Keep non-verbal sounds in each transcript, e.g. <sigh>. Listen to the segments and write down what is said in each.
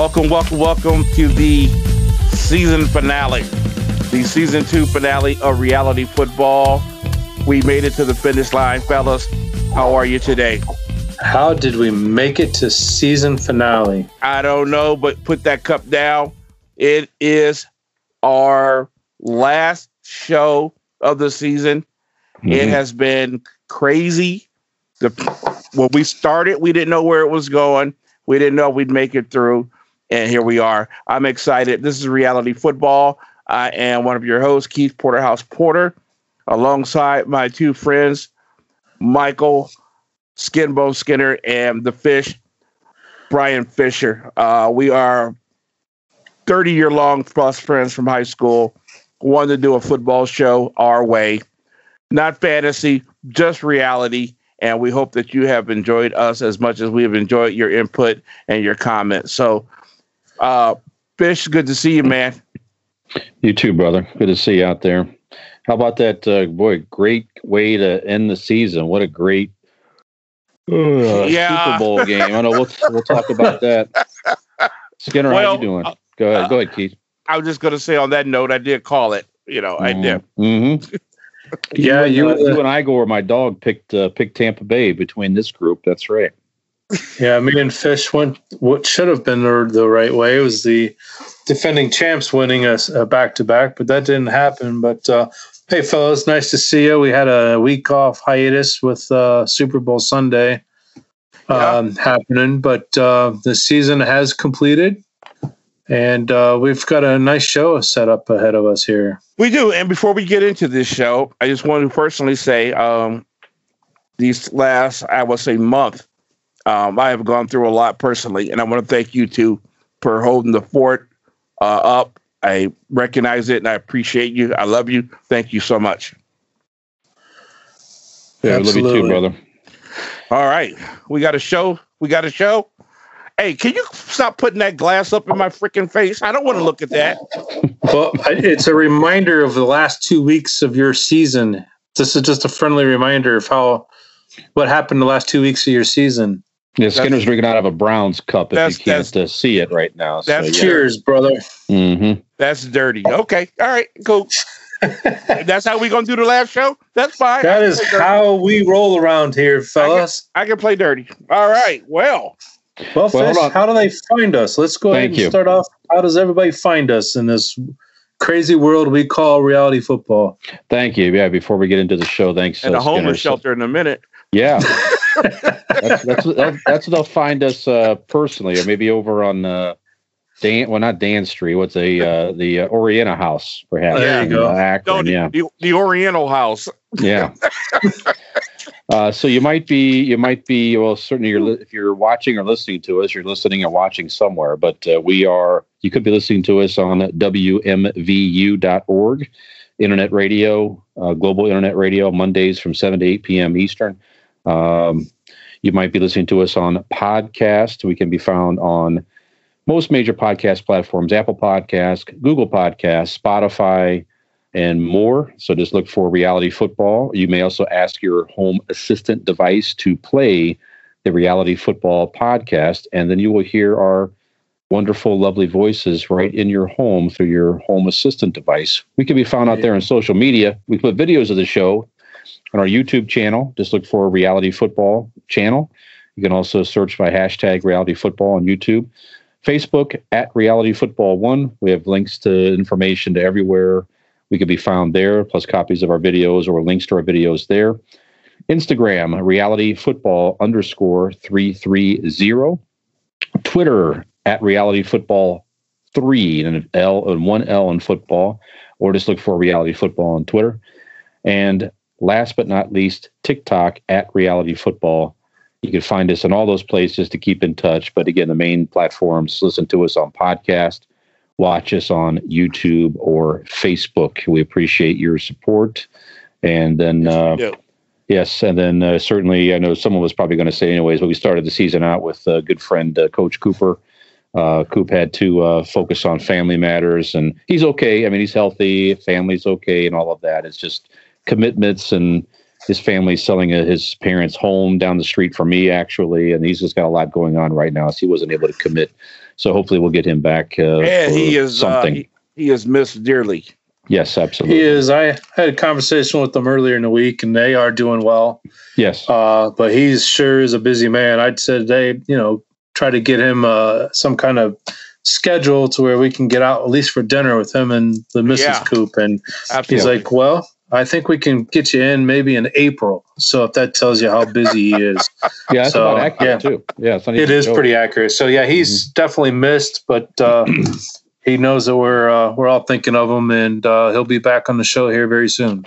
Welcome, welcome, welcome to the season finale, the season two finale of reality football. We made it to the finish line, fellas. How are you today? How did we make it to season finale? I don't know, but put that cup down. It is our last show of the season. Mm-hmm. It has been crazy. The when we started, we didn't know where it was going. We didn't know we'd make it through, and here we are. I'm excited. This is reality football. I am one of your hosts, Keith Porterhouse Porter, alongside my two friends, Michael Skinbone Skinner, and the fish, Brian Fisher. Uh, we are 30 year long plus friends from high school. Wanted to do a football show our way, not fantasy, just reality. And we hope that you have enjoyed us as much as we have enjoyed your input and your comments. So, uh, Fish, good to see you, man. You too, brother. Good to see you out there. How about that? Uh, boy, great way to end the season. What a great uh, yeah. Super Bowl <laughs> game. I know we'll we'll talk about that. Skinner, well, how you doing? Go ahead, uh, go ahead, Keith. I was just going to say on that note, I did call it. You know, mm-hmm. I did. Mm-hmm. yeah, you, you, uh, you and I go where my dog picked uh, picked Tampa Bay between this group. That's right. Yeah, me and Fish went what should have been the, the right way. It was the defending champs winning us a back to back, but that didn't happen. But uh, Hey, fellas, nice to see you. We had a week off hiatus with uh, Super Bowl Sunday um, yeah. happening, but uh, the season has completed, and uh, we've got a nice show set up ahead of us here. We do. And before we get into this show, I just want to personally say um, these last, I would say, month, um, I have gone through a lot personally, and I want to thank you two for holding the fort uh, up I recognize it and I appreciate you. I love you. Thank you so much. Yeah, Absolutely. I love you too, brother. All right. We got a show. We got a show. Hey, can you stop putting that glass up in my freaking face? I don't want to look at that. well, it's a reminder of the last two weeks of your season. This is just a friendly reminder of how what happened the last two weeks of your season. Yeah, Skinner's drinking out of a Browns cup if you can't uh, see it right now. That's so, yeah. cheers, brother. Mm-hmm. That's dirty. Okay, all right, cool. <laughs> that's how we gonna do the last show. That's fine. That is how we roll around here, fellas. I can, I can, play dirty. All right. Well. Well, well Fish, how do they find us? Let's go Thank ahead and you. start off. How does everybody find us in this crazy world we call reality football? Thank you. Yeah. Before we get into the show, thanks. And uh, a homeless shelter in a minute. Yeah. <laughs> that's, that's, that's, that's what they'll find us uh, personally, or maybe over on uh, Dan. Well, not Dan Street. What's a uh, the uh, Oriana House, perhaps? There you go. Akron, no, yeah. The, the, Oriana House. yeah. <laughs> Uh, so you might be, you might be. Well, certainly, you're if you're watching or listening to us, you're listening or watching somewhere. But uh, we are. You could be listening to us on WMVU.org, internet radio, uh, global internet radio, Mondays from seven to eight p.m. Eastern. Um, you might be listening to us on podcast. We can be found on most major podcast platforms Apple Podcast, Google Podcast, Spotify, and more. So just look for reality football. You may also ask your home assistant device to play the reality football podcast, and then you will hear our wonderful, lovely voices right in your home through your home assistant device. We can be found out there on social media. We put videos of the show on our YouTube channel. Just look for Reality Football channel. You can also search by hashtag Reality Football on YouTube. Facebook at Reality Football One. We have links to information to everywhere we can be found there, plus copies of our videos or links to our videos there. Instagram, Reality Football underscore three three zero. Twitter at Reality Football three and an L and one L in football, or just look for Reality Football on Twitter. And last but not least, TikTok at Reality Football. You can find us in all those places to keep in touch. But again, the main platforms, listen to us on podcast, watch us on YouTube or Facebook. We appreciate your support. And then, uh, yes, and then uh, certainly, I know someone was probably going to say, anyways, but we started the season out with a good friend, uh, Coach Cooper. Uh, Coop had to uh, focus on family matters, and he's okay. I mean, he's healthy, family's okay, and all of that. It's just commitments and his family's selling a, his parents' home down the street from me, actually, and he's just got a lot going on right now, so he wasn't able to commit. So hopefully, we'll get him back. Uh, and he is something. Uh, he, he is missed dearly. yes, absolutely. He is. I had a conversation with them earlier in the week, and they are doing well. Yes. Uh, but he's sure is a busy man. I'd say they, you know, try to get him uh, some kind of schedule to where we can get out at least for dinner with him and the Mrs. Yeah. Coop. And Absolutely. he's like, "Well, I think we can get you in maybe in April." So if that tells you how busy he is, <laughs> yeah, that's so, about accurate too. Yeah, it's it even is a pretty accurate. So yeah, he's Mm-hmm. definitely missed, but uh, <clears throat> he knows that we're uh, we're all thinking of him, and uh, he'll be back on the show here very soon.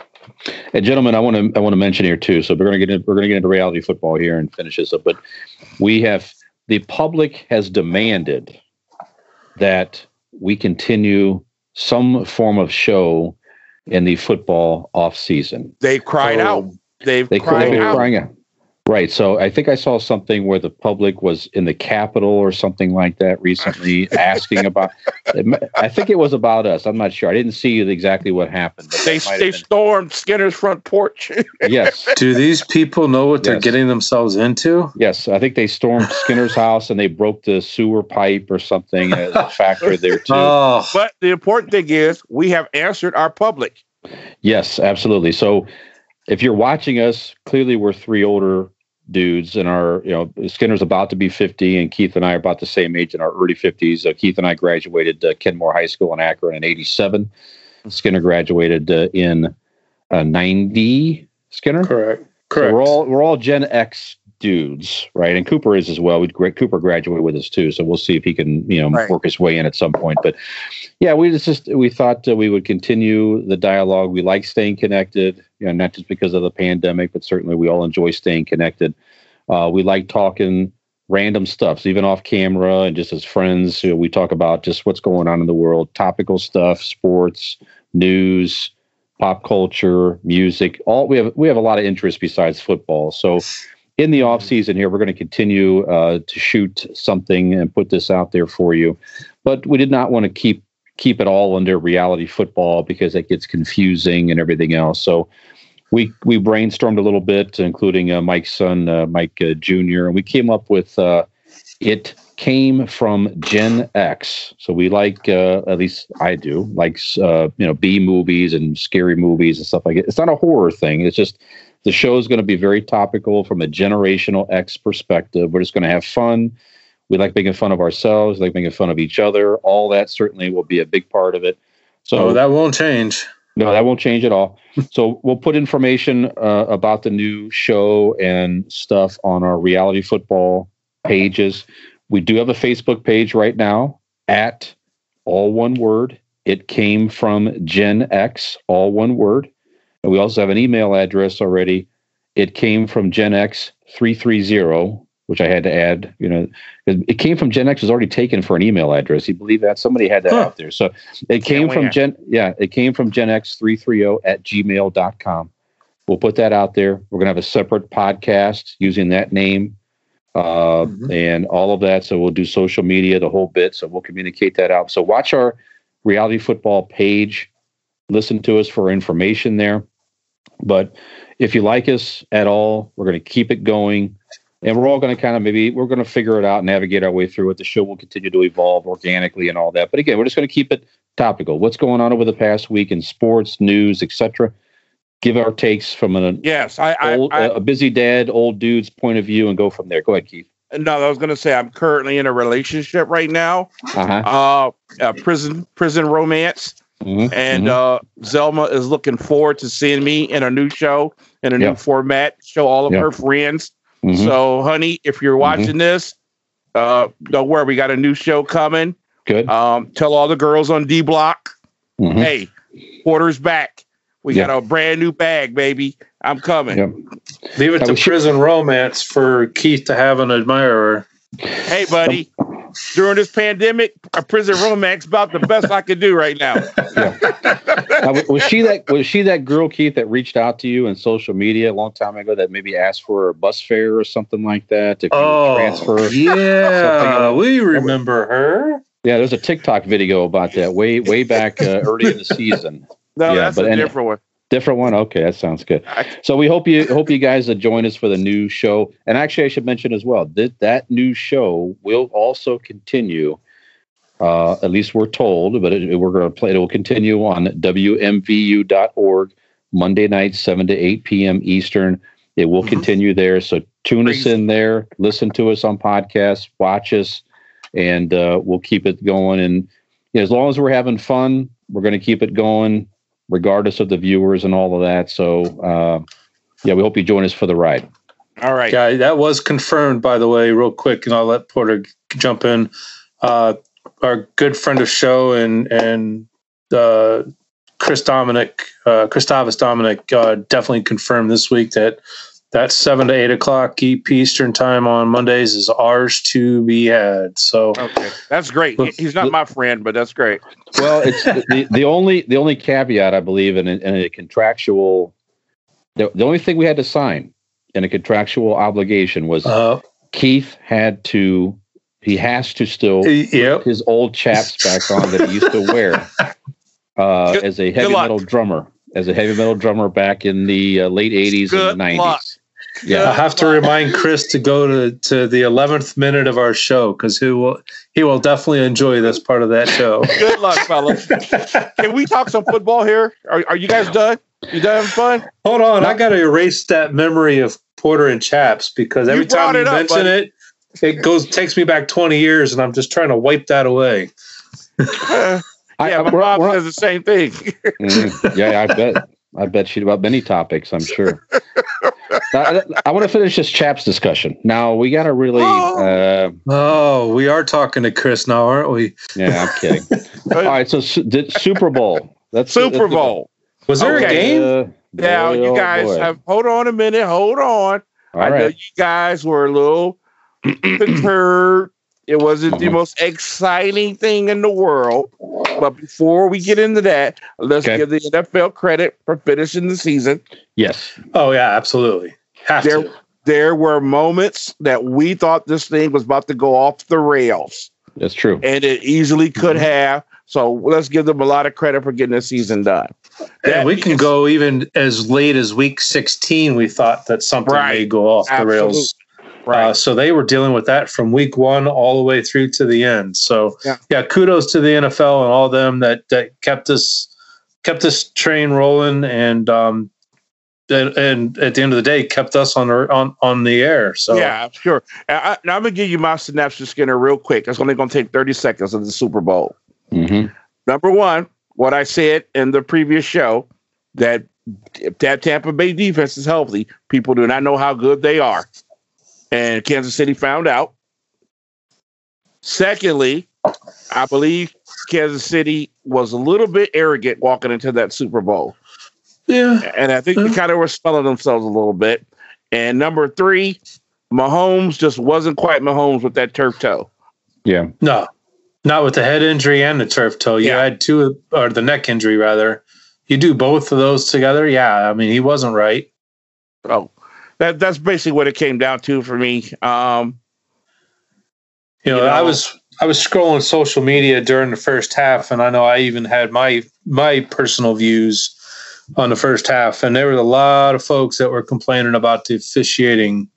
And gentlemen, I want to I want to mention here too. So we're going to get in, we're going to get into reality football here and finish this up. But we have the public has demanded that we continue some form of show in the football off season. They've cried So out. They've They cried out. crying out. Right. So I think I saw something where the public was in the Capitol or something like that recently <laughs> asking about. I think it was about us. I'm not sure. I didn't see exactly what happened. But They they have stormed Skinner's front porch. <laughs> yes. Do these people know what they're getting themselves into? Yes, I think they stormed Skinner's house and they broke the sewer pipe or something. As <laughs> a factor there too. Oh, but the important thing is we have answered our public. yes, absolutely. So, if you're watching us, clearly we're three older dudes, and our you know Skinner's about to be 50, and Keith and I are about the same age in our early 50s. Uh, Keith and I graduated uh, Kenmore High School in Akron in '87. Skinner graduated uh, in uh, '90. Skinner. correct. So Correct. we're all we're all Gen X dudes, right? And Cooper is as well. We gra- Cooper graduated with us too, so we'll see if he can you know Right. work his way in at some point. But yeah, we just, just we thought uh, we would continue the dialogue. We like staying connected, you know, not just because of the pandemic, but certainly we all enjoy staying connected. Uh, we like talking random stuff, so even off camera and just as friends. You know, we talk about just what's going on in the world, topical stuff, sports, news pop culture, music. All we have we have a lot of interest besides football. So in the off season here, we're going to continue uh, to shoot something and put this out there for you. But we did not want to keep keep it all under reality football because it gets confusing and everything else. So we we brainstormed a little bit, including uh, Mike's son, uh, Mike uh, Jr., and we came up with uh, it came from Gen X. So we like, uh, at least I do, like uh, you know B movies and scary movies and stuff like it. It's not a horror thing. It's just the show is going to be very topical from a generational X perspective. We're just going to have fun. We like making fun of ourselves, like making fun of each other. All that certainly will be a big part of it. So oh, that won't change. no, that won't change at all. <laughs> so we'll put information uh, about the new show and stuff on our reality football pages. We do have a Facebook page right now at all one word. It came from Gen X, all one word. We also have an email address already. It came from Gen X 330, which I had to add, you know, it came from Gen X was already taken for an email address. You believe that? Somebody had that Huh. out there. So it came from. Gen, yeah, it came from Gen X330 at gmail.com. We'll put that out there. We're going to have a separate podcast using that name uh, Mhm. and all of that. So we'll do social media, the whole bit. So we'll communicate that out. So watch our reality football page. Listen to us for information there. But if you like us at all, we're going to keep it going. And we're all going to kind of maybe we're going to figure it out, navigate our way through it. The show will continue to evolve organically and all that. But again, we're just going to keep it topical. What's going on over the past week in sports, news, etc. Give our takes from an Yes, I, I, old, I a busy dad, old dude's point of view, and go from there. Go ahead, Keith. no, I was going to say I'm currently in a relationship right now. Uh-huh. Uh, uh prison prison romance, Mhm, and mhm. uh, Zelma is looking forward to seeing me in a new show in a Yeah. new format. Show all of Yeah. her friends. Mhm. So, honey, if you're watching this, uh, don't worry, we got a new show coming. Good. Um, tell all the girls on D Block, Mhm. hey, Porter's back. We Yeah. got a brand new bag, baby. I'm coming. Yep. Leave it I to was- prison romance for Keith to have an admirer. Hey, buddy. During this pandemic, a prison romance about the best I could do right now. Now, was she that was she that girl Keith that reached out to you in social media a long time ago that maybe asked for a bus fare or something like that if you Oh, transfer? yeah, we remember her. Yeah, there's a TikTok video about that way way back uh, early in the season. No, Yeah, that's but a any- different one. Different one. Okay, that sounds good. So we hope you hope you guys join us for the new show. And actually, I should mention as well that that new show will also continue. Uh, at least we're told, but it, we're going to play. It will continue on WMVU.org Monday nights, seven to eight p.m. Eastern. It will mm-hmm. continue there. So tune Crazy. us in there, listen to us on podcasts, watch us, and uh, we'll keep it going. And you know, as long as we're having fun, we're going to keep it going regardless of the viewers and all of that. So, uh, yeah, we hope you join us for the ride. All right. Yeah, that was confirmed, by the way, real quick, and I'll let Porter jump in. Uh, our good friend of show and and uh, Chris Dominic, uh, Christovus Dominic, uh, definitely confirmed this week that that seven to eight o'clock Eastern time on Mondays is ours to be had. So okay, that's great. He's not my friend, but that's great. Well, it's the, the only the only caveat I believe in, in a contractual. The, the only thing we had to sign in a contractual obligation was uh, Keith had to he has to still yep. his old chaps back on that he used to wear <laughs> uh, as a heavy metal drummer as a heavy metal drummer back in the uh, late 80s and 90s. Yeah, I have to remind Chris to go to, to the eleventh minute of our show because he will he will definitely enjoy this part of that show. <laughs> Good luck, fellas. Can we talk some football here? Are, are you guys done? You done having fun? Hold on, no. I got to erase that memory of Porter and Chaps because every you time you it mention up, it, it goes takes me back twenty years, and I'm just trying to wipe that away. <laughs> yeah, my mom says the same thing. mm, yeah, I bet. I bet she'd about many topics. I'm sure. <laughs> I, I, want to finish this chaps discussion. Now we got to really. Oh. Uh, oh, we are talking to Chris now, aren't we? Yeah, I'm kidding. <laughs> All right, so did Super Bowl. That's Super that's Bowl. The, was there okay. a game? Uh, now you oh, guys boy. have. Hold on a minute. Hold on. All I right. know you guys were a little perturbed. It wasn't the uh-huh. most exciting thing in the world. But before we get into that, let's okay. give the NFL credit for finishing the season. Yes. Oh yeah, absolutely. Have there, to. there were moments that we thought this thing was about to go off the rails. That's true. And it easily could mm-hmm. have. So let's give them a lot of credit for getting the season done. And we can go even as late as week 16. We thought that something right. may go off Absolutely. the rails. Right. Uh, so they were dealing with that from week one all the way through to the end. So yeah, yeah kudos to the NFL and all them that that kept us kept this train rolling and um, and, and, at the end of the day kept us on on on the air. So yeah, sure. I, am gonna give you my synopsis, Skinner, real quick. It's only gonna take 30 seconds of the Super Bowl. Mm-hmm. Number one, what I said in the previous show that if that Tampa Bay defense is healthy, people do not know how good they are, and Kansas City found out. Secondly, I believe Kansas City was a little bit arrogant walking into that Super Bowl. Yeah. And I think yeah. they kind of were smelling themselves a little bit. And number three, Mahomes just wasn't quite Mahomes with that turf toe. Yeah. No, not with the head injury and the turf toe. You yeah. had two, or the neck injury rather. You do both of those together. Yeah. I mean, he wasn't right. Oh, that that's basically what it came down to for me. Um, you know, you know, I was I was scrolling social media during the first half, and I know I even had my my personal views on the first half, and there were a lot of folks that were complaining about the officiating,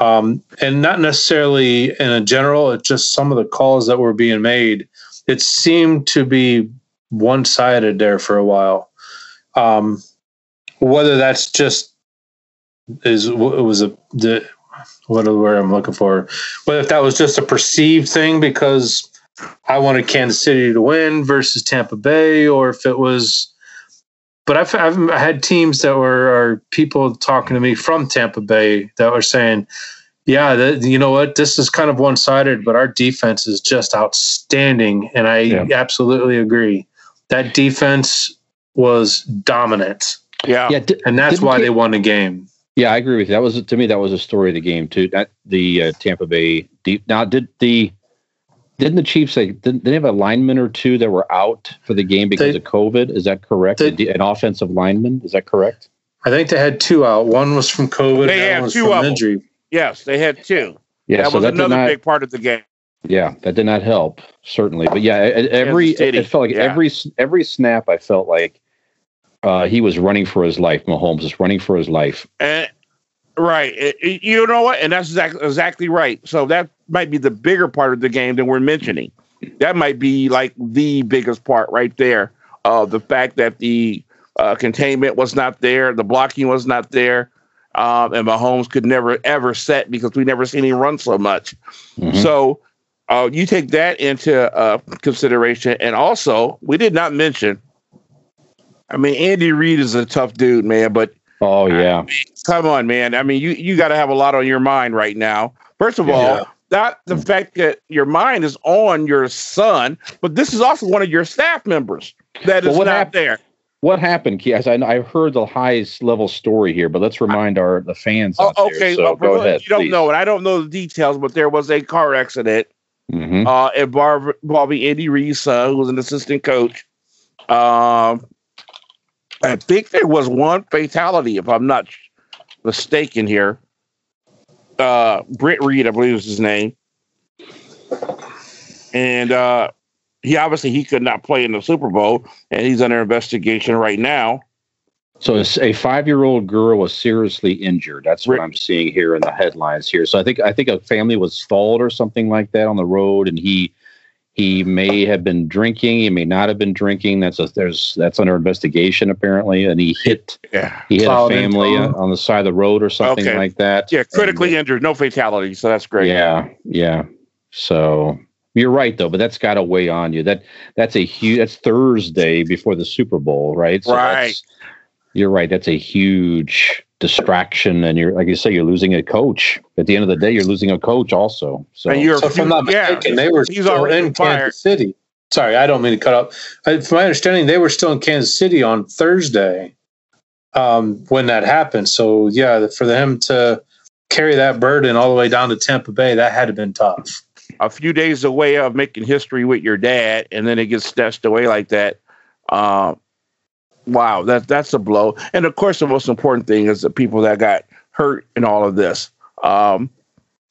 um, and not necessarily in a general. It's just some of the calls that were being made. It seemed to be one sided there for a while. Um, whether that's just is it was a the what word I'm looking for. But if that was just a perceived thing because I wanted Kansas City to win versus Tampa Bay, or if it was. But I've, I've had teams that were or people talking to me from Tampa Bay that were saying, "Yeah, that, you know what? This is kind of one sided, but our defense is just outstanding." And I yeah. absolutely agree. That defense was dominant. Yeah, yeah, and that's why they won the game. Yeah, I agree with you. That was to me that was a story of the game too. That the uh, Tampa Bay deep. Now, did the didn't the Chiefs say didn't they have a lineman or two that were out for the game because they, of COVID? Is that correct? They, An offensive lineman, is that correct? I think they had two out. One was from COVID. They had two from injury. Yes, they had two. Yeah, that so was that another not, big part of the game. Yeah, that did not help certainly. But yeah, every it, it felt like yeah. every every snap I felt like uh, he was running for his life. Mahomes is running for his life. And right, It- it- you know what? And that's exactly exactly right. So that might be the bigger part of the game than we're mentioning. That might be like the biggest part right there. Uh, the fact that the uh, containment was not there, the blocking was not there, um, and Mahomes could never ever set because we never seen him run so much. Mhm. So uh, you take that into uh, consideration, and also we did not mention. I mean, Andy Reid is a tough dude, man, but oh yeah, come on, man. I mean, you you got to have a lot on your mind right now. First of all, Yeah. Not the fact that your mind is on your son, but this is also one of your staff members that is Well, not hap- there. what happened, Keith? I, I've heard the highest level story here, but let's remind our the fans. Oh, out there. okay, so uh, go ahead. You don't please. know, and I don't know the details, but there was a car accident Mhm. uh, involving involving Andy Reid's son, who was an assistant coach. Um, I think there was one fatality, if I'm not mistaken here. Uh, Britt Reid, I believe is his name, and uh, he obviously he could not play in the Super Bowl, and he's under investigation right now. So a five-year-old girl was seriously injured. That's what I'm seeing here in the headlines here. So I think I think a family was stalled or something like that on the road, and he he may have been drinking. He may not have been drinking. That's a there's that's under investigation apparently, and he hit Yeah, he hit a family into him. Uh, on the side of the road or something Okay. like that. yeah, critically And, injured, no fatality, so that's great. yeah, yeah. So you're right though, but that's got to weigh on you. That that's a huge. That's Thursday before the Super Bowl, right? So Right. You're right. That's a huge distraction, and you're like you say, you're losing a coach. At the end of the day, you're losing a coach also. So and you're So if I'm not yeah, mistaken, they were he's still already in fired. Kansas City. Sorry, I don't mean to cut up. I, from my understanding, they were still in Kansas City on Thursday um, when that happened. So yeah, for them to carry that burden all the way down to Tampa Bay, that had to been tough. a few days away of making history with your dad, and then it gets snatched away like that. Um, wow, that that's a blow. And of course, the most important thing is the people that got hurt in all of this. Um,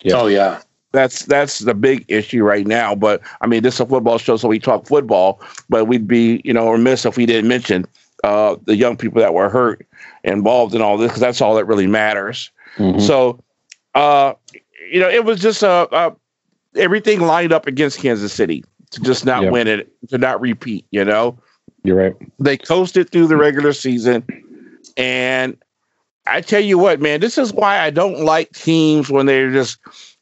Yes. Oh yeah, that's that's the big issue right now. But I mean, this is a football show, so we talk football. But we'd be, you know, remiss if we didn't mention uh, the young people that were hurt involved in all this, because that's all that really matters. Mhm. So, uh, you know, it was just uh, uh, everything lined up against Kansas City to just not Yeah. win it, to not repeat. You know, you're right. they coasted through the regular season, and I tell you what, man, this is why I don't like teams when they're just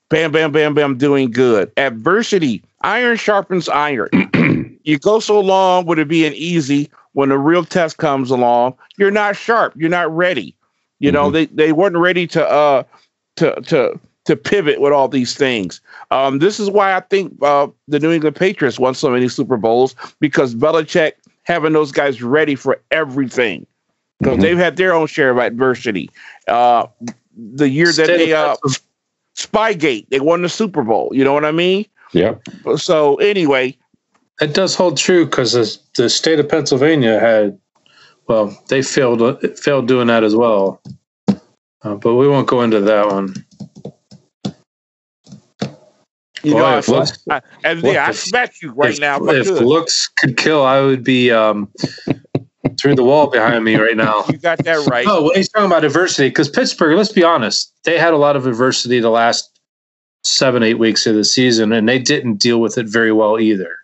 bam, bam, bam, bam, doing good. Adversity, iron sharpens iron. <clears throat> you go so long with it being easy. When a real test comes along, you're not sharp. You're not ready. You know, Mhm. they they weren't ready to uh to to to pivot with all these things. Um, this is why I think uh, the New England Patriots won so many Super Bowls because Belichick having those guys ready for everything because Mhm. they've had their own share of adversity. Uh, the year that State they uh, Pennsylvania- Spygate, they won the Super Bowl. You know what I mean? Yeah. So anyway, it does hold true because the, the state of Pennsylvania had, well, they failed failed doing that as well. Uh, but we won't go into that one. You Boy, know, I, if looks- I, and look, yeah, I if- smack you right if, now. If good. looks could kill, I would be um, through the wall behind me right now. <laughs> you got that right. Oh, when he's talking about adversity, because Pittsburgh, let's be honest, they had a lot of adversity the last seven, eight weeks of the season, and they didn't deal with it very well either.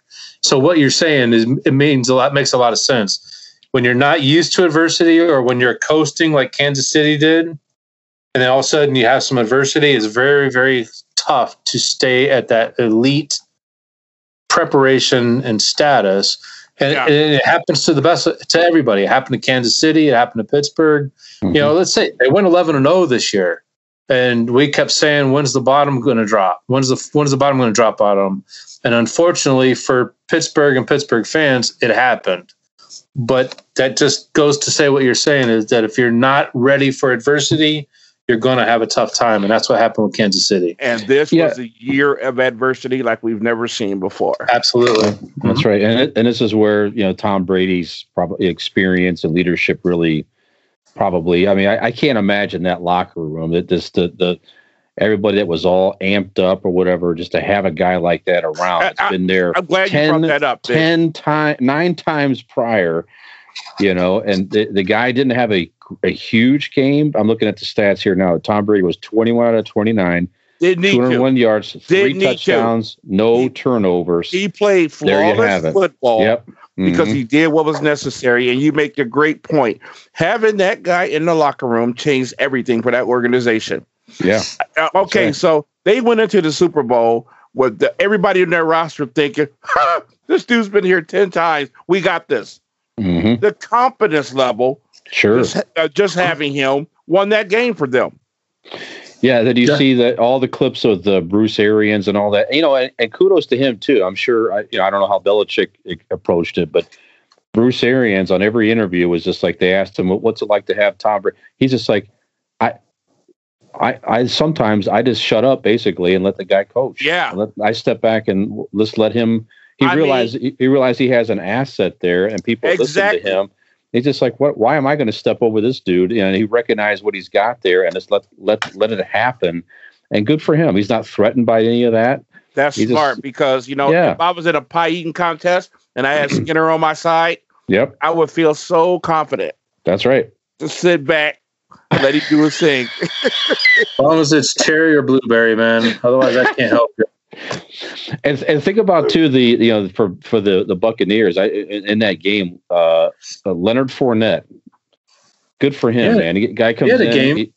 So what you're saying is it means a lot makes a lot of sense. When you're not used to adversity or when you're coasting like Kansas City did, and then all of a sudden you have some adversity, it's very, very tough to stay at that elite preparation and status. And, Yeah. and it happens to the best to everybody. It happened to Kansas City. It happened to Pittsburgh. Mhm. You know, let's say they went 11 and 0 this year, and we kept saying, "When's the bottom going to drop? When's the when's the bottom going to drop out on them?" And unfortunately for Pittsburgh and Pittsburgh fans, it happened. But that just goes to say what you're saying is that if you're not ready for adversity, you're going to have a tough time, and that's what happened with Kansas City. And this Yeah. was a year of adversity like we've never seen before. Absolutely. That's right, and it, and this is where you know Tom Brady's probably experience and leadership really, probably. I mean, I, I can't imagine that locker room that this the the everybody that was all amped up or whatever, just to have a guy like that around. <laughs> I- It's been there I'm glad you 10 brought that up. Vic. ten times, nine times prior. You know, and the, the guy didn't have a a huge game. I'm looking at the stats here now. Tom Brady was 21 out of 29, Didn't need to. 201 yards, three Didn't need to. touchdowns, no He- turnovers. He played There you have flawless football yep. because Mhm. he did what was necessary. And you make a great point. Having that guy in the locker room changed everything for that organization. yeah. Uh, okay, right. so they went into the Super Bowl with the, everybody in their roster thinking, "This dude's been here ten times. We got this." hmm The confidence level, Sure. just, uh, just having him, won that game for them. Yeah, then you Yeah. see that all the clips of the Bruce Arians and all that, you know, and, and kudos to him too. I'm sure, I, you know, I don't know how Belichick approached it, but Bruce Arians on every interview was just like they asked him, "What's it like to have Tom Brady?" He's just like, I, I, I sometimes I just shut up basically and let the guy coach. Yeah. I let, I step back and just let him. He I realized he, he realized he has an asset there, and people listen to him. He's just like, what? Why am I going to step over this dude? And he recognized what he's got there, and just let let let it happen. And good for him. He's not threatened by any of that. That's He just- smart because you know Yeah. if I was in a pie eating contest and I had <clears throat> Skinner on my side, Yep, I would feel so confident. that's right. Just sit back, let him do his thing. As long as it's cherry or blueberry, man. Otherwise, I can't help you. And and think about too the you know for for the the Buccaneers I, in, in that game, uh, uh, Leonard Fournette. Good for him, Yeah. man. He, guy comes had a in. game. He,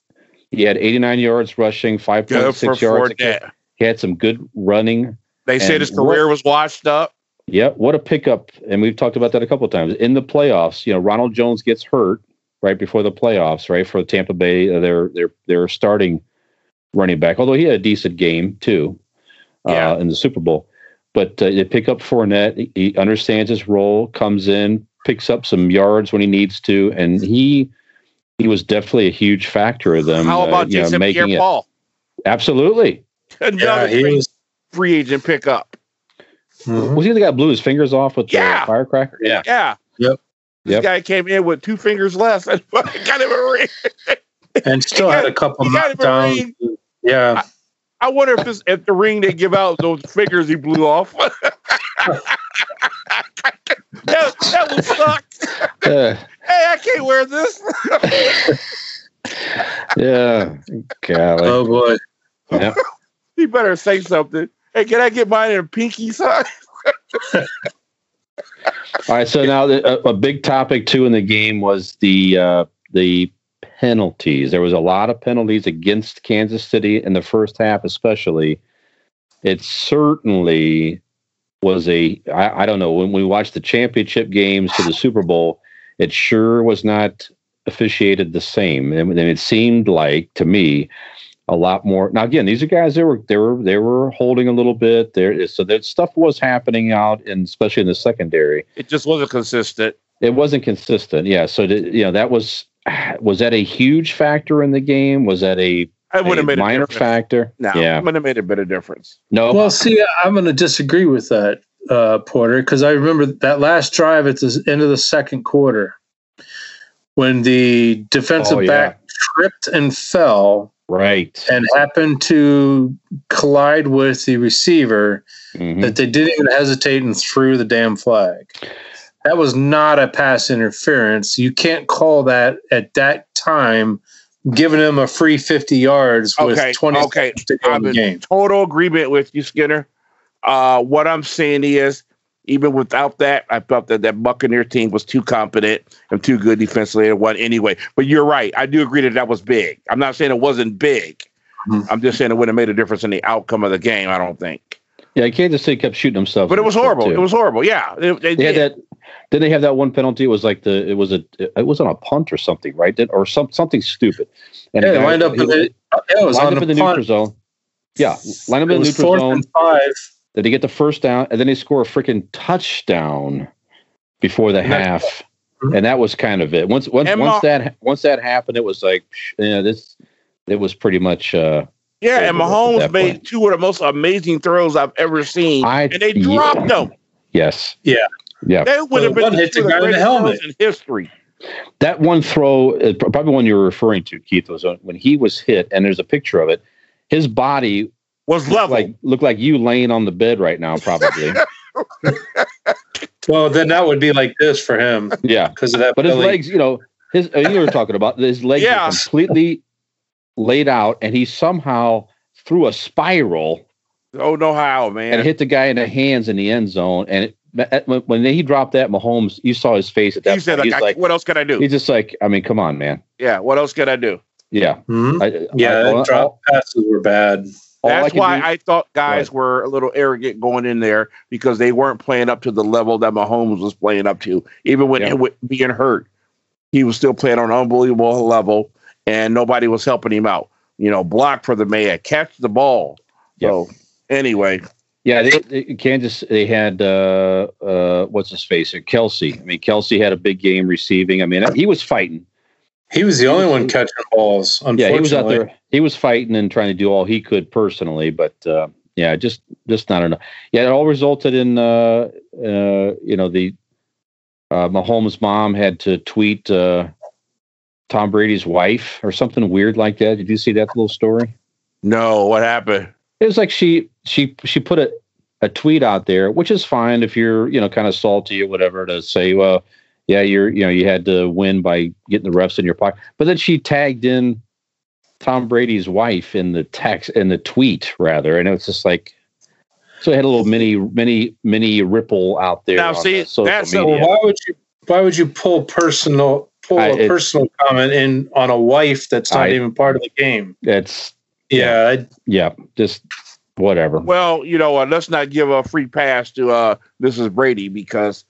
he had 89 yards rushing, 5.6 Good yards. a Fournette. He had some good running. They said his career was washed up. Yeah, what a pickup! And we've talked about that a couple of times in the playoffs. You know, Ronald Jones gets hurt right before the playoffs, right for Tampa Bay. Uh, their their their starting running back, although he had a decent game too uh, Yeah. in the Super Bowl. But uh, they pick up Fournette. He, he understands his role, comes in, picks up some yards when he needs to, and he he was definitely a huge factor of them. How uh, about you know, Jason making it Pierre-Paul? absolutely? Another Yeah, he great was. free agent pickup. Mhm. Was he the guy that blew his fingers off with Yeah. the firecracker? Yeah. Yeah. Yep. This Yep. guy came in with two fingers less and got him a ring. And still <laughs> He had got- a couple he got knockdowns. ring. Yeah. I wonder if this if the ring they give out those fingers he blew off. <laughs> that, that would suck. Uh, Hey, I can't wear this. <laughs> yeah. Golly. Oh boy. Yeah. <laughs> he better say something. Hey, can I get mine in a pinky size? All right. So now the, a, a big topic too in the game was the uh, the penalties. There was a lot of penalties against Kansas City in the first half, especially. It certainly was a. I, I don't know when we watched the championship games to the Super Bowl. It sure was not officiated the same, and and it seemed like to me a lot more. Now again, these are guys they were they were they were holding a little bit there, so that stuff was happening out, and especially in the secondary It just wasn't consistent. it wasn't consistent. Yeah. So, did, you know, that was, was that a huge factor in the game? Was that a, I would a have made a minor difference. factor? No, Yeah. would have made a bit of difference. No. Well, see, I'm going to disagree with that, uh, Porter, because I remember that last drive at the end of the second quarter when the defensive Oh, yeah. back tripped and fell right. and happened to collide with the receiver, Mhm. that they didn't even hesitate and threw the damn flag. That was not a pass interference. You can't call that at that time, giving him a free 50 yards with Okay, 20 okay. seconds to go in I'm the in game. total agreement with you, Skinner. Uh, what I'm saying is, even without that, I felt that that Buccaneer team was too competent and too good defensively and won anyway. But you're right. I do agree that that was big. I'm not saying it wasn't big. Mhm. I'm just saying it would have made a difference in the outcome of the game. I don't think. Yeah. Kansas City kept shooting themselves. But it was horrible. It was horrible. Yeah, they, they They had that. Then they have that one penalty. It was like the. It was a. It was on a punt or something, right? Did- Or some something stupid. And Yeah, the they guy- lined up in he- the, yeah, it was lined on up in the the punt. neutral zone. Yeah, line up It in the neutral fourth zone. and five. Then they get the first down, and then they score a freaking touchdown before the And that's- half, Mhm. and that was kind of it. Once once And once Ma- that once that happened, it was like, psh, you know, this it was pretty much. Uh, yeah, and over at Mahomes made point. two of the most amazing throws I've ever seen, I and they yeah. dropped them. yes, Yeah. Yeah. that would have been one hit the of guy in the helmet. in history. That one throw, uh, probably one you're referring to, Keith, was when he was hit, and there's a picture of it. His body Was looked level. like looked like you laying on the bed right now, probably. <laughs> Well, then that would be like this for him Yeah, because of that. but his legs, you know, his uh, you were talking about his legs Yeah. are completely laid out, and he somehow threw a spiral Oh no, how man? and hit the guy in the hands in the end zone. And it, at- when, when he dropped that, Mahomes, you saw his face at that he said, like, He's I- like, "What else can I do?" he's just like, I mean, come on, man. yeah, what else can I do? Yeah, Mhm. I, yeah, I, that all- drop passes were bad. all I That's why do- I thought guys Right. were a little arrogant going in there because they weren't playing up to the level that Mahomes was playing up to. Even when Yeah. with being hurt, he was still playing on an unbelievable level, and nobody was helping him out. You know, block for the man, catch the ball. So anyway, Yeah, they, they, Kansas. They had uh, uh, what's his face? Kelce. I mean, Kelce had a big game receiving. I mean, he was fighting. He was the only one catching balls. Yeah, he was out there. He was fighting and trying to do all he could personally, but uh, yeah, just just not enough. Yeah, it all resulted in uh, uh, you know the uh, Mahomes' mom had to tweet uh, Tom Brady's wife or something weird like that. Did you see that little story? no, what happened? It was like she she she put a, a tweet out there, which is fine if you're you know kind of salty or whatever to say, well, yeah, you're you know you had to win by getting the refs in your pocket, but then she tagged in Tom Brady's wife in the text in the tweet rather, and it was just like. So it had a little mini, mini, mini ripple out there. Now, on see, the social that's a- Well, why would you? Why would you pull personal pull I- a it- personal comment in on a wife that's not I- even part of the game? That's Yeah, I, yeah, just whatever. Well, you know what? Let's not give a free pass to uh, Mrs. Brady because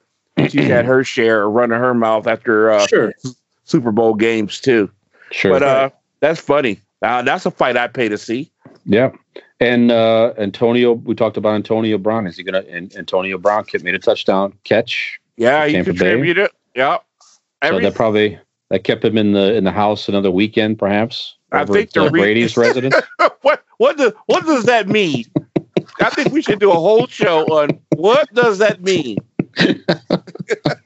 she had her share of running her mouth after uh, sure. Super Bowl games too. Sure. But uh, that's funny. Uh, that's a fight I pay to see. Yeah. And uh, Antonio, we talked about Antonio Brown. Is he going to? And Antonio Brown kept- made a touchdown catch. Yeah, he Tampa Bay. contributed. Yeah. so Every, that probably that kept him in the in the house another weekend, perhaps. I think at, the uh, re- Brady's residence. <laughs> what what does what does that mean? I think we should do a whole show on what does that mean.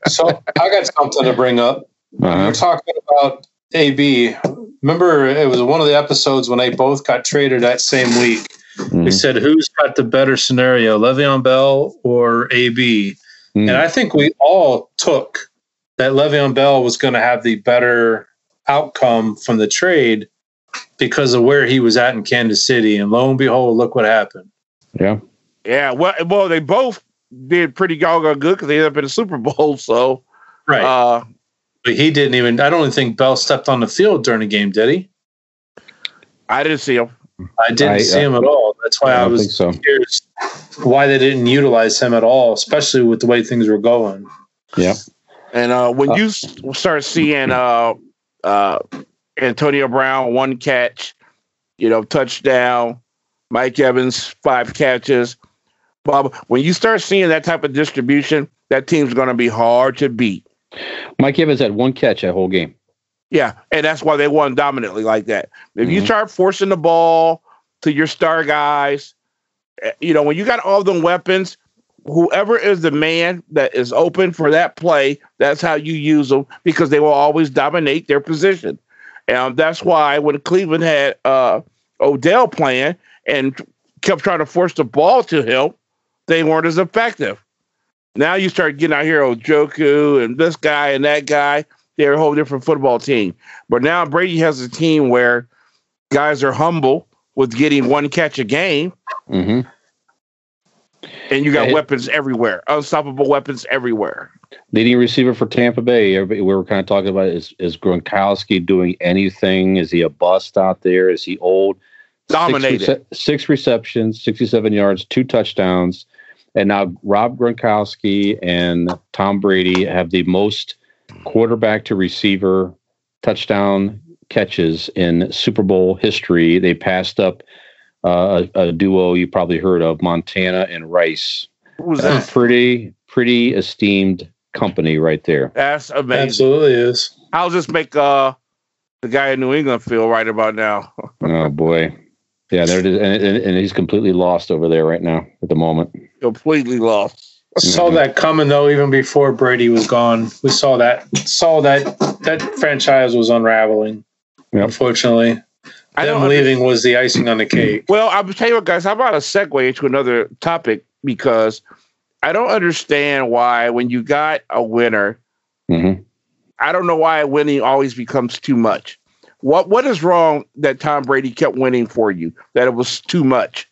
So I got something to bring up. Uh-huh. We're talking about AB. Remember, it was one of the episodes when they both got traded that same week. They Mhm. said, "Who's got the better scenario, Le'Veon Bell or AB?" Mm. And I think we all took that Le'Veon Bell was going to have the better outcome from the trade because of where he was at in Kansas City. And lo and behold, look what happened. Yeah. Yeah, well, well, they both did pretty doggone good because they ended up in the Super Bowl. So, Right. uh, but he didn't even, I don't even think Bell stepped on the field during the game, did he? I didn't see him. I didn't I, see uh, him at all. That's why I I, was so. curious why they didn't utilize him at all, especially with the way things were going. Yeah. And uh, when Uh, you start seeing uh, uh, Antonio Brown one catch, you know, touchdown, Mike Evans five catches, Bob. When you start seeing that type of distribution, that team's going to be hard to beat. Mike Evans had one catch that whole game. Yeah, and that's why they won dominantly like that. If you Mhm. start forcing the ball to your star guys, eh, you know, when you got all them weapons, whoever is the man that is open for that play, that's how you use them because they will always dominate their position. And that's why when Cleveland had uh, Odell playing and kept trying to force the ball to him, they weren't as effective. Now you start getting out here, Njoku and this guy and that guy they're a whole different football team. But now Brady has a team where guys are humble with getting one catch a game, hmm and you got Yeah, weapons everywhere, unstoppable weapons everywhere. Leading receiver for Tampa Bay. Everybody, we were kind of talking about is is Gronkowski doing anything? Is he a bust out there? Is he old? Dominated. Six, rece- six receptions, 67 yards, two touchdowns. And now Rob Gronkowski and Tom Brady have the most quarterback to receiver touchdown catches in Super Bowl history. They passed up uh, a, a duo you probably heard of, Montana and Rice. Who's That's that? pretty, pretty esteemed company right there. That's amazing. Absolutely is. How's this make uh the guy in New England feel right about now? <laughs> Oh boy. Yeah, there it is. And, and, and he's completely lost over there right now at the moment. Completely lost. I saw Mhm. that coming though, even before Brady was gone. We saw that saw that that franchise was unraveling. Yep. Unfortunately, I them don't leaving was the icing on the cake. Well, I'll tell you what, guys. How about a segue into another topic? Because I don't understand why when you got a winner, Mm-hmm. I don't know why winning always becomes too much. What what is wrong that Tom Brady kept winning for you? That it was too much.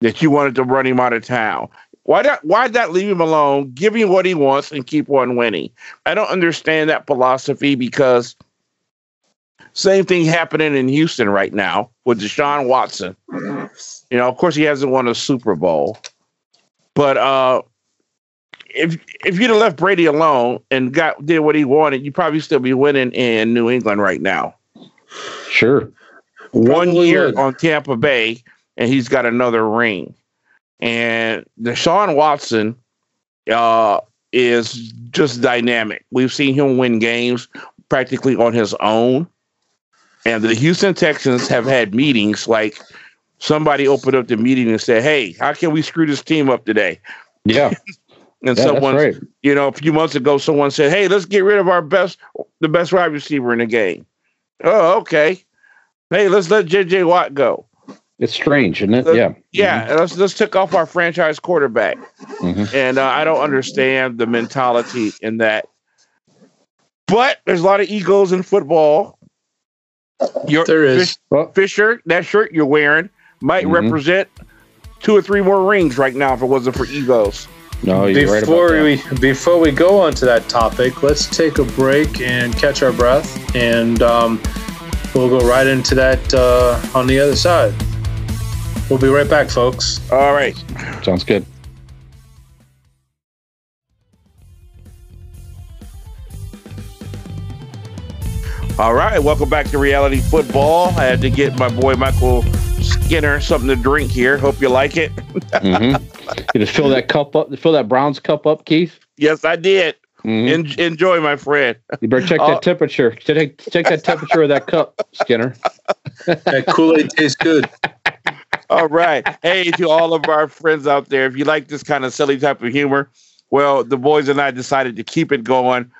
That you wanted to run him out of town. Why not why not leave him alone, give him what he wants, and keep on winning? I don't understand that philosophy because same thing happening in Houston right now with Deshaun Watson. You know, of course he hasn't won a Super Bowl. But uh if if you'd have left Brady alone and got did what he wanted, you'd probably still be winning in New England right now. Sure. One year would. on Tampa Bay, and he's got another ring. And Deshaun Watson uh, is just dynamic. We've seen him win games practically on his own. And the Houston Texans have had meetings like somebody opened up the meeting and said, Hey, how can we screw this team up today? Yeah. <laughs> And yeah someone right. you know, a few months ago, someone said, "Hey, let's get rid of our best, the best wide receiver in the game." Oh, okay. Hey, let's let JJ Watt go. It's strange, isn't it? Uh, yeah. Yeah, and let's let's take off our franchise quarterback. Mhm. And uh, I don't understand the mentality in that. But there's a lot of egos in football. Your There is. Fish- Well, Fisher, that shirt you're wearing might Mhm. represent two or three more rings right now if it wasn't for egos. No, you're right Before about that. we before we go on to that topic, let's take a break and catch our breath, and um, we'll go right into that uh, on the other side. We'll be right back, folks. All right. Sounds good. All right, welcome back to Reality Football. I had to get my boy Michael Skinner something to drink here. Hope you like it. hmm <laughs> you just fill that cup up, fill that Browns cup up, Keith. Yes, I did. Mhm. En- enjoy, my friend. You better check Oh. that temperature. Check, check that temperature of that cup, Skinner. <laughs> That Kool Aid tastes good. All right. Hey, to all of our friends out there, if you like this kind of silly type of humor, well, the boys and I decided to keep it going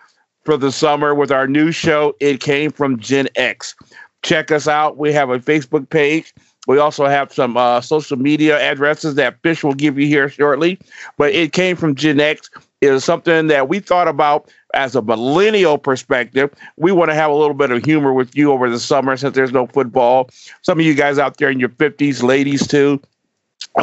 for the summer with our new show. It came from Gen X. Check us out. We have a Facebook page. We also have some uh, social media addresses that Fish will give you here shortly. But it came from Gen X. It is something that we thought about as a millennial perspective. We want to have a little bit of humor with you over the summer since there's no football. Some of you guys out there in your 50s, ladies too,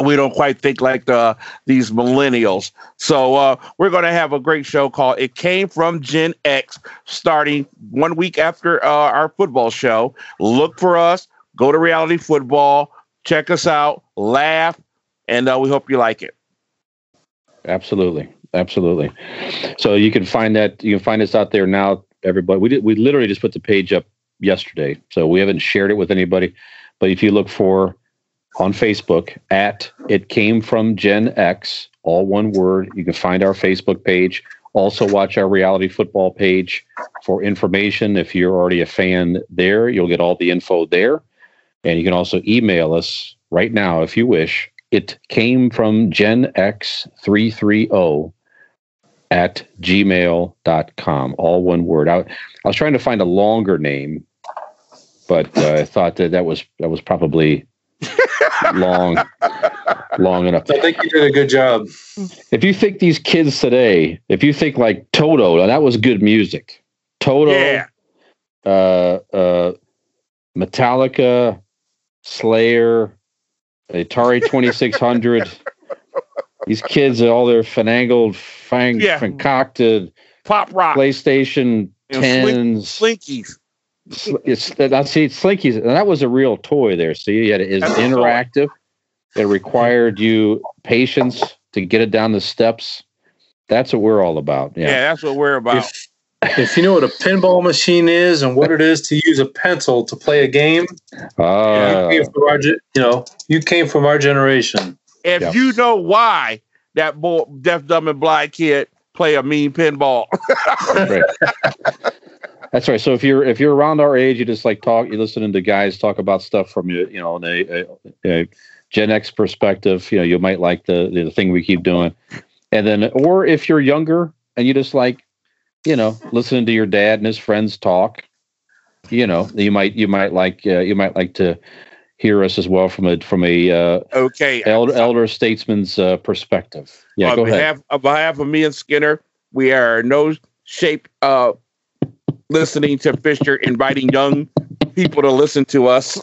we don't quite think like the these millennials. So uh, we're going to have a great show called "It Came from Gen X," starting one week after uh, our football show. Look for us. Go to Reality Football. Check us out. Laugh, and uh, we hope you like it. Absolutely, absolutely. So you can find that you can find us out there now. Everybody, we did, we literally just put the page up yesterday, so we haven't shared it with anybody. But if you look for on Facebook at it came from Gen X, all one word, you can find our Facebook page. Also, watch our reality football page for information. If you're already a fan there, you'll get all the info there. And you can also email us right now if you wish. It came from Gen X330 at gmail.com. All one word. I, I was trying to find a longer name, but uh, I thought that that was that was probably <laughs> long long enough. I think you did a good job. If you think these kids today, if you think like Toto, now that was good music. Toto, Yeah. uh, uh, Metallica, Slayer, Atari 2600. <laughs> These kids all their finagled, fang, Yeah. concocted Pop rock. PlayStation And slink- 10s. Slinkies. Sl- It's that see Slinkies, and that was a real toy there. See, it is That's a toy. interactive. It required you patience to get it down the steps. That's what we're all about. Yeah. Yeah. that's what we're about. If, if you know what a pinball machine is and what it is to use a pencil to play a game, Uh, you, came from our, you know, you came from our generation. if Yeah. you know why that boy, deaf, dumb, and blind kid play a mean pinball, <laughs> right. That's right. So if you're if you're around our age, you just like talk, you're listening to guys talk about stuff from you, you know, in a, a, a Gen X perspective. You know, you might like the the thing we keep doing, and then or if you're younger and you just like, you know, listening to your dad and his friends talk, you know, you might you might like uh, you might like to hear us as well from a from a uh, Okay. elder, elder statesman's uh, perspective. Yeah, on go ahead. behalf, on behalf of me and Skinner, we are no shape uh, listening to Fisher inviting young people to listen to us.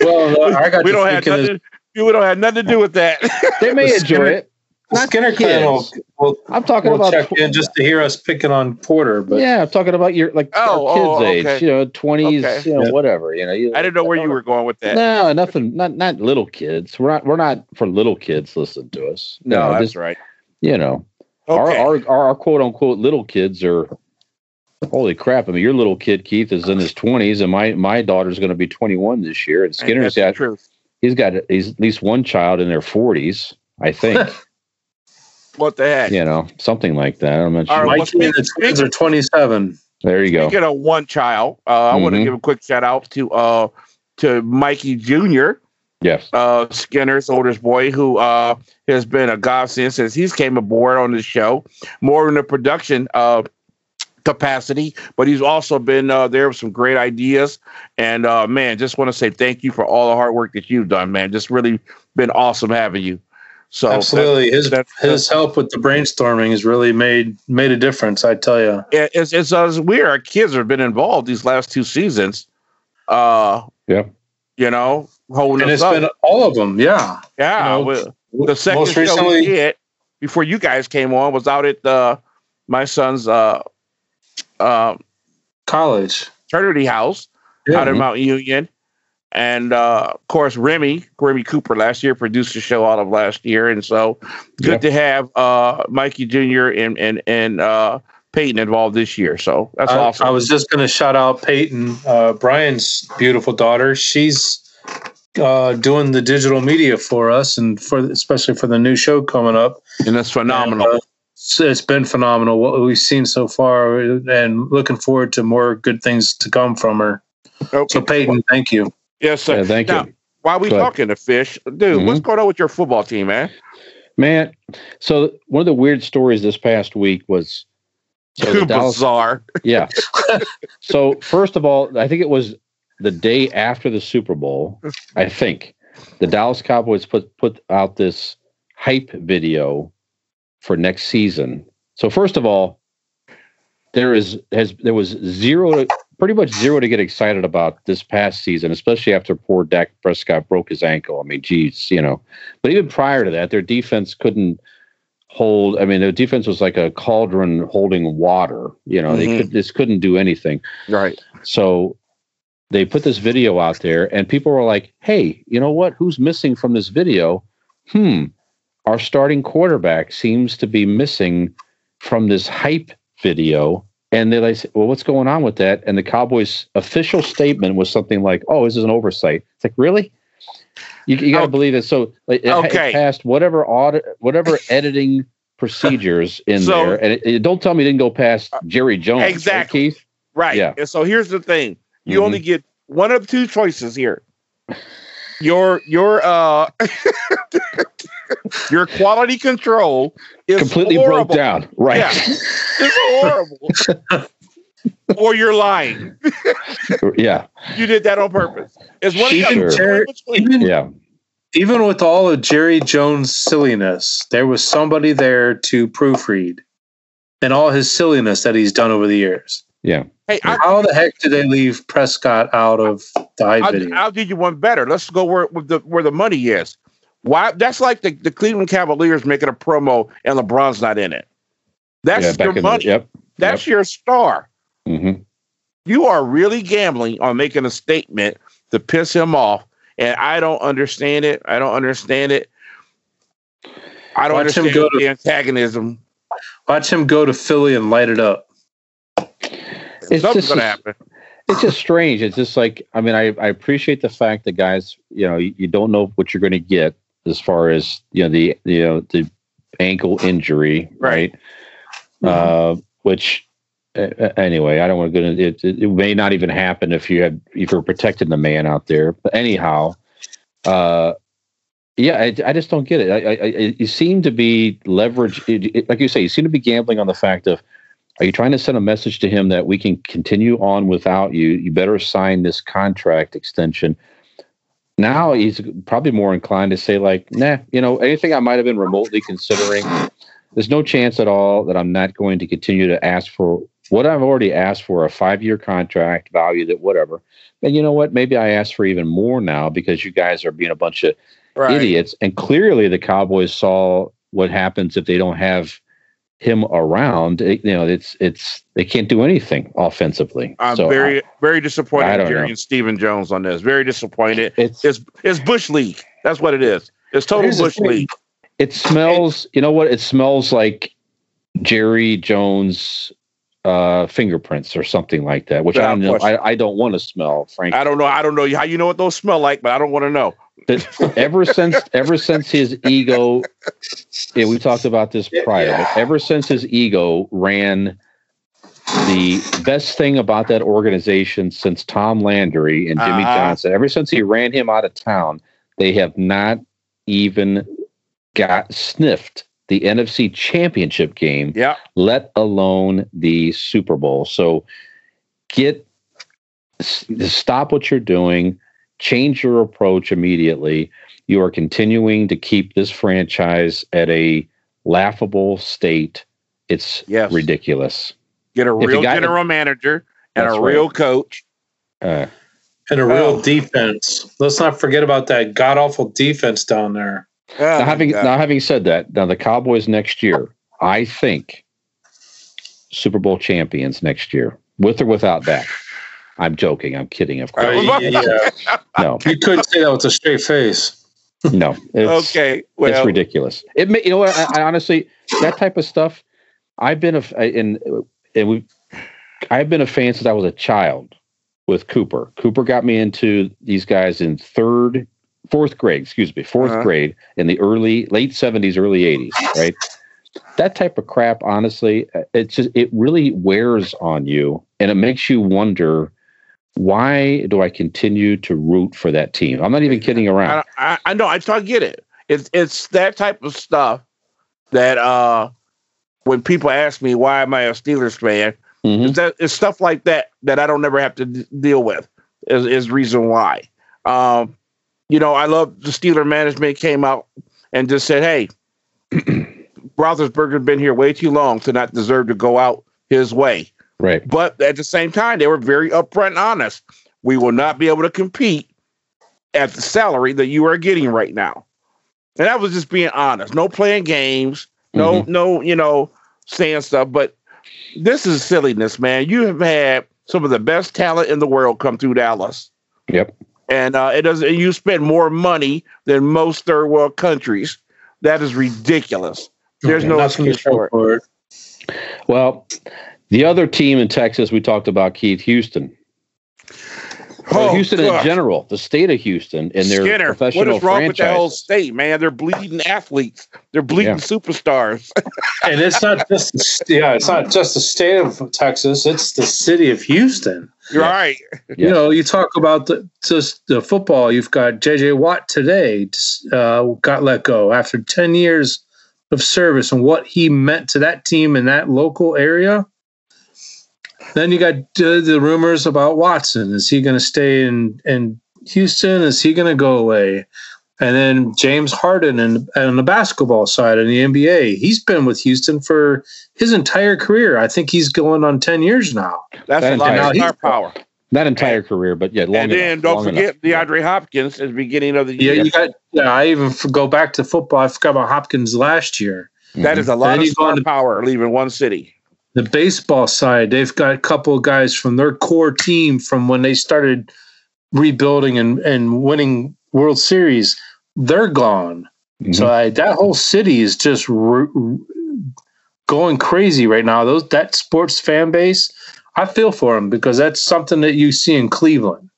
Well, uh, I got we don't have thinking nothing. We don't have nothing to do with that. They may The enjoy Skinner- it. the Skinner clan will, kids. Will, I'm talking will about check in just to hear us picking on Porter. But yeah, I'm talking about your like Oh, our kids' oh, age, you know, twenties, Okay. you know, Yeah. whatever. You know, you, I didn't know where you were going with that. No, nothing. Not not little kids. We're not. We're not for little kids. Listen to us. No, You know, that's just, right. you know, Okay. our, our our our quote unquote little kids are. Holy crap! I mean, your little kid Keith is in his twenties, and my my daughter's going to be twenty one this year. And Ain't Skinner's that got he's got he's at least one child in their forties, I think. <laughs> What the heck? you know, something like that. I'm not All sure. right, well, Mikey and the speak- twins are 27. There you go. Get a one child, uh, I want to give a quick shout out to uh, to Mikey Jr. Yes. uh, Skinner's oldest boy, who uh, has been a godsend since he's came aboard on the show, more in the production uh, capacity, but he's also been uh, there with some great ideas. And uh, man, just want to say thank you for all the hard work that you've done, man. Just really been awesome having you. So Absolutely, his that- his help with the brainstorming has really made made a difference. I tell you. it- it's it's as weird. Our kids have been involved these last two seasons. Uh, Yeah. You know, holding And us it's up. been all of them. Yeah. yeah. you know, we- the second Most show we recently, did before you guys came on was out at uh, my son's uh, uh, college. fraternity house Yeah. out in Mount Union. And uh, of course, Remy, Remy Cooper last year produced the show out of last year. And so good to have uh, Mikey Jr. and, and, and uh, Peyton involved this year. So that's I, awesome. I was just going to shout out Peyton, uh, Brian's beautiful daughter. She's uh, doing the digital media for us, and for especially for the new show coming up. and that's phenomenal. And, uh, it's been phenomenal what we've seen so far, and looking forward to more good things to come from her. okay. So Peyton, thank you. Yes, sir. Yeah, thank Now, you. While we talking to Fish, dude, what's mm-hmm. going on with your football team, man? Man, so one of the weird stories this past week was so <laughs> Dallas, Bizarre. <laughs> yeah. so first of all, I think it was the day after the Super Bowl. I think the Dallas Cowboys put put out this hype video for next season. So first of all, there is has there was zero, pretty much zero to get excited about this past season, especially after poor Dak Prescott broke his ankle. I mean, geez, you know. But even prior to that, their defense couldn't hold. I mean, their defense was like a cauldron holding water. You know, they Mhm. could this couldn't do anything. Right. So they put this video out there, and people were like, "Hey, you know what? Who's missing from this video? Hmm, our starting quarterback seems to be missing from this hype video." And they like, "Well, what's going on with that?" And the Cowboys' official statement was something like, "Oh, this is an oversight." It's like, really? You, you got to Okay. believe it. So like, it, ha- it passed whatever audit, whatever <laughs> editing procedures in So- there, and it, it- don't tell me it didn't go past Jerry Jones, right, Exactly. Keith. Right. Yeah. And so here's the thing. You Mhm. only get one of two choices here. Your your uh <laughs> your quality control is completely horrible. broke down. Right. Yeah. It's horrible. <laughs> or you're lying. Yeah. You did that on purpose. It's one Even of the Jerry- Even Yeah. even with all of Jerry Jones' silliness, there was somebody there to proofread, and all his silliness that he's done over the years. Yeah. Hey, I, How the heck did they leave Prescott out of the hype I'll, video? I'll do you one better. Let's go where with the where the money is. Why? That's like the, the Cleveland Cavaliers making a promo and LeBron's not in it. That's yeah. Your money. the, yep. That's your star. hmm You are really gambling on making a statement to piss him off, and I don't understand it. I don't understand it. I don't Watch him understand go to- the antagonism. Watch him go to Philly and light it up. It's Something's just- gonna happen. It's just strange. It's just like I mean, I, I appreciate the fact that guys, you know, you, you don't know what you're going to get as far as you know the you know the ankle injury, right? Uh, which uh, anyway, I don't want to go into it, it. It may not even happen if you had if you're protecting the man out there. But anyhow, uh, yeah, I, I just don't get it. I, I, I, you seem to be leverage, it- like you say, you seem to be gambling on the fact of Are you trying to send a message to him that we can continue on without you? You better sign this contract extension. Now he's probably more inclined to say, like, nah, you know, anything I might have been remotely considering, there's no chance at all that I'm not going to continue to ask for what I've already asked for a five year contract valued at whatever. And you know what? Maybe I ask for even more now because you guys are being a bunch of right. idiots. And clearly the Cowboys saw what happens if they don't have him around. It, you know, it's it's they can't do anything offensively. I'm so very I, very disappointed in Jerry and Stephen Jones on this. Very disappointed. It's it's, it's Bush League. That's what it is. It's total Bush League. It smells. You know what? It smells like Jerry Jones uh, fingerprints or something like that, which I don't know. I, I, don't want to smell, frankly. I don't know. I don't know how you know what those smell like, but I don't want to know. Ever since ever since his ego, yeah, we talked about this prior. Yeah. ever since his ego ran the best thing about that organization since Tom Landry and Jimmy uh-huh. Johnson, ever since he ran him out of town, they have not even got sniffed the NFC Championship game, yeah. let alone the Super Bowl. So get stop what you're doing, change your approach immediately. You are continuing to keep this franchise at a laughable state. It's yes. ridiculous. Get a real general manager and a real right. coach. Uh, and a real oh. defense. Let's not forget about that god awful defense down there. Oh now, having now having said that, now the Cowboys next year, I think Super Bowl champions next year, with or without that. I'm joking. I'm kidding. Of course. Uh, yeah. <laughs> no, you couldn't say that with a straight face. No. okay. Well, it's ridiculous. It may, you know what? I, I, honestly, that type of stuff. I've been a in and we. I've been a fan since I was a child with Cooper. Cooper got me into these guys in third fourth grade, excuse me, 4th uh-huh. grade in the early late 70s, early 80s, right? that type of crap, honestly, it just it really wears on you and it makes you wonder why do I continue to root for that team? I'm not even kidding around. I, I, I know, I, I get it. It's it's that type of stuff that uh when people ask me why am I a Steelers fan, mm-hmm. it's, that, it's stuff like that that I don't ever have to d- deal with. Is is reason why. Um, you know, I love the Steeler management came out and just said, "Hey, <clears throat> Roethlisberger's been here way too long to not deserve to go out his way." Right. But at the same time, they were very upfront and honest. We will not be able to compete at the salary that you are getting right now. And that was just being honest. No playing games. No, mm-hmm. no, you know, saying stuff. But this is silliness, man. You have had some of the best talent in the world come through Dallas. Yep and uh, it does. You spend more money than most third world countries. That is ridiculous. There's okay, no excuse for it. Well, the other team in Texas we talked about, Keith Houston. Oh, Houston gosh. in general, the state of Houston, and their Skinner, professional What is wrong franchise. with the whole state, man? They're bleeding athletes. They're bleeding yeah. superstars. <laughs> and it's not just yeah, it's not just the state of Texas. It's the city of Houston. You're right. You know, you talk about the just the football. You've got J.J. Watt today uh, got let go after ten years of service, and what he meant to that team in that local area. Then you got uh, the rumors about Watson. Is he going to stay in in Houston? Is he going to go away? And then James Harden and on the basketball side in the NBA, he's been with Houston for his entire career. I think he's going on ten years now. That's that a lot of power. Not entire and, career, but yeah, long And then enough, don't forget enough. DeAndre Hopkins at the beginning of the year. Yeah, you got. Yeah, I even go back to football. I forgot about Hopkins last year. That mm-hmm. is a lot of star power leaving one city. The baseball side, they've got a couple of guys from their core team from when they started rebuilding and, and winning World Series they're gone. Mm-hmm. So I, that whole city is just r- r- going crazy right now. Those that sports fan base, I feel for them because that's something that you see in Cleveland.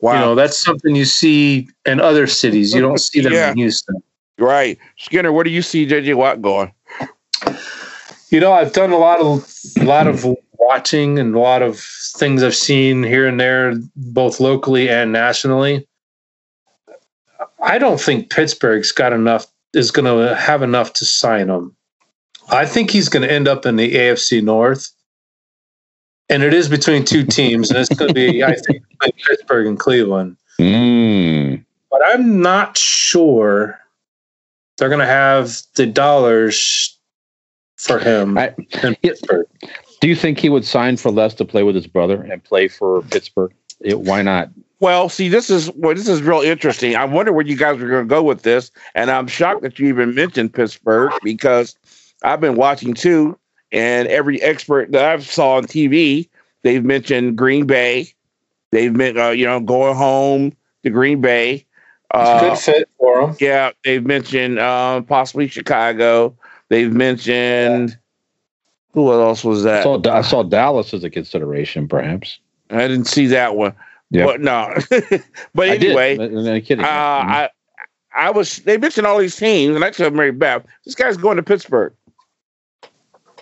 Wow. You know, that's something you see in other cities. You don't see them yeah. in Houston. Right. Skinner, where do you see JJ Watt going? You know, I've done a lot of a lot of watching and a lot of things I've seen here and there, both locally and nationally. I don't think Pittsburgh's got enough is going to have enough to sign him. I think he's going to end up in the AFC North. And it is between two teams, and it's going to be, I think, Pittsburgh and Cleveland. Mm. But I'm not sure they're going to have the dollars for him I- in Pittsburgh. Do you think he would sign for less to play with his brother and play for Pittsburgh? It, why not? Well, see, this is well, this is real interesting. I wonder where you guys are going to go with this, and I'm shocked that you even mentioned Pittsburgh because I've been watching too, and every expert that I've saw on TV, they've mentioned Green Bay. They've been, uh, you know, going home to Green Bay. Uh, Good fit for him. yeah, they've mentioned uh, possibly Chicago. They've mentioned who else was I that? saw, I saw Dallas as a consideration, perhaps. I didn't see that one. Yeah. But no. <laughs> but anyway, I'm not kidding. uh, I I was they mentioned all these teams, and I said Mary Beth, this guy's going to Pittsburgh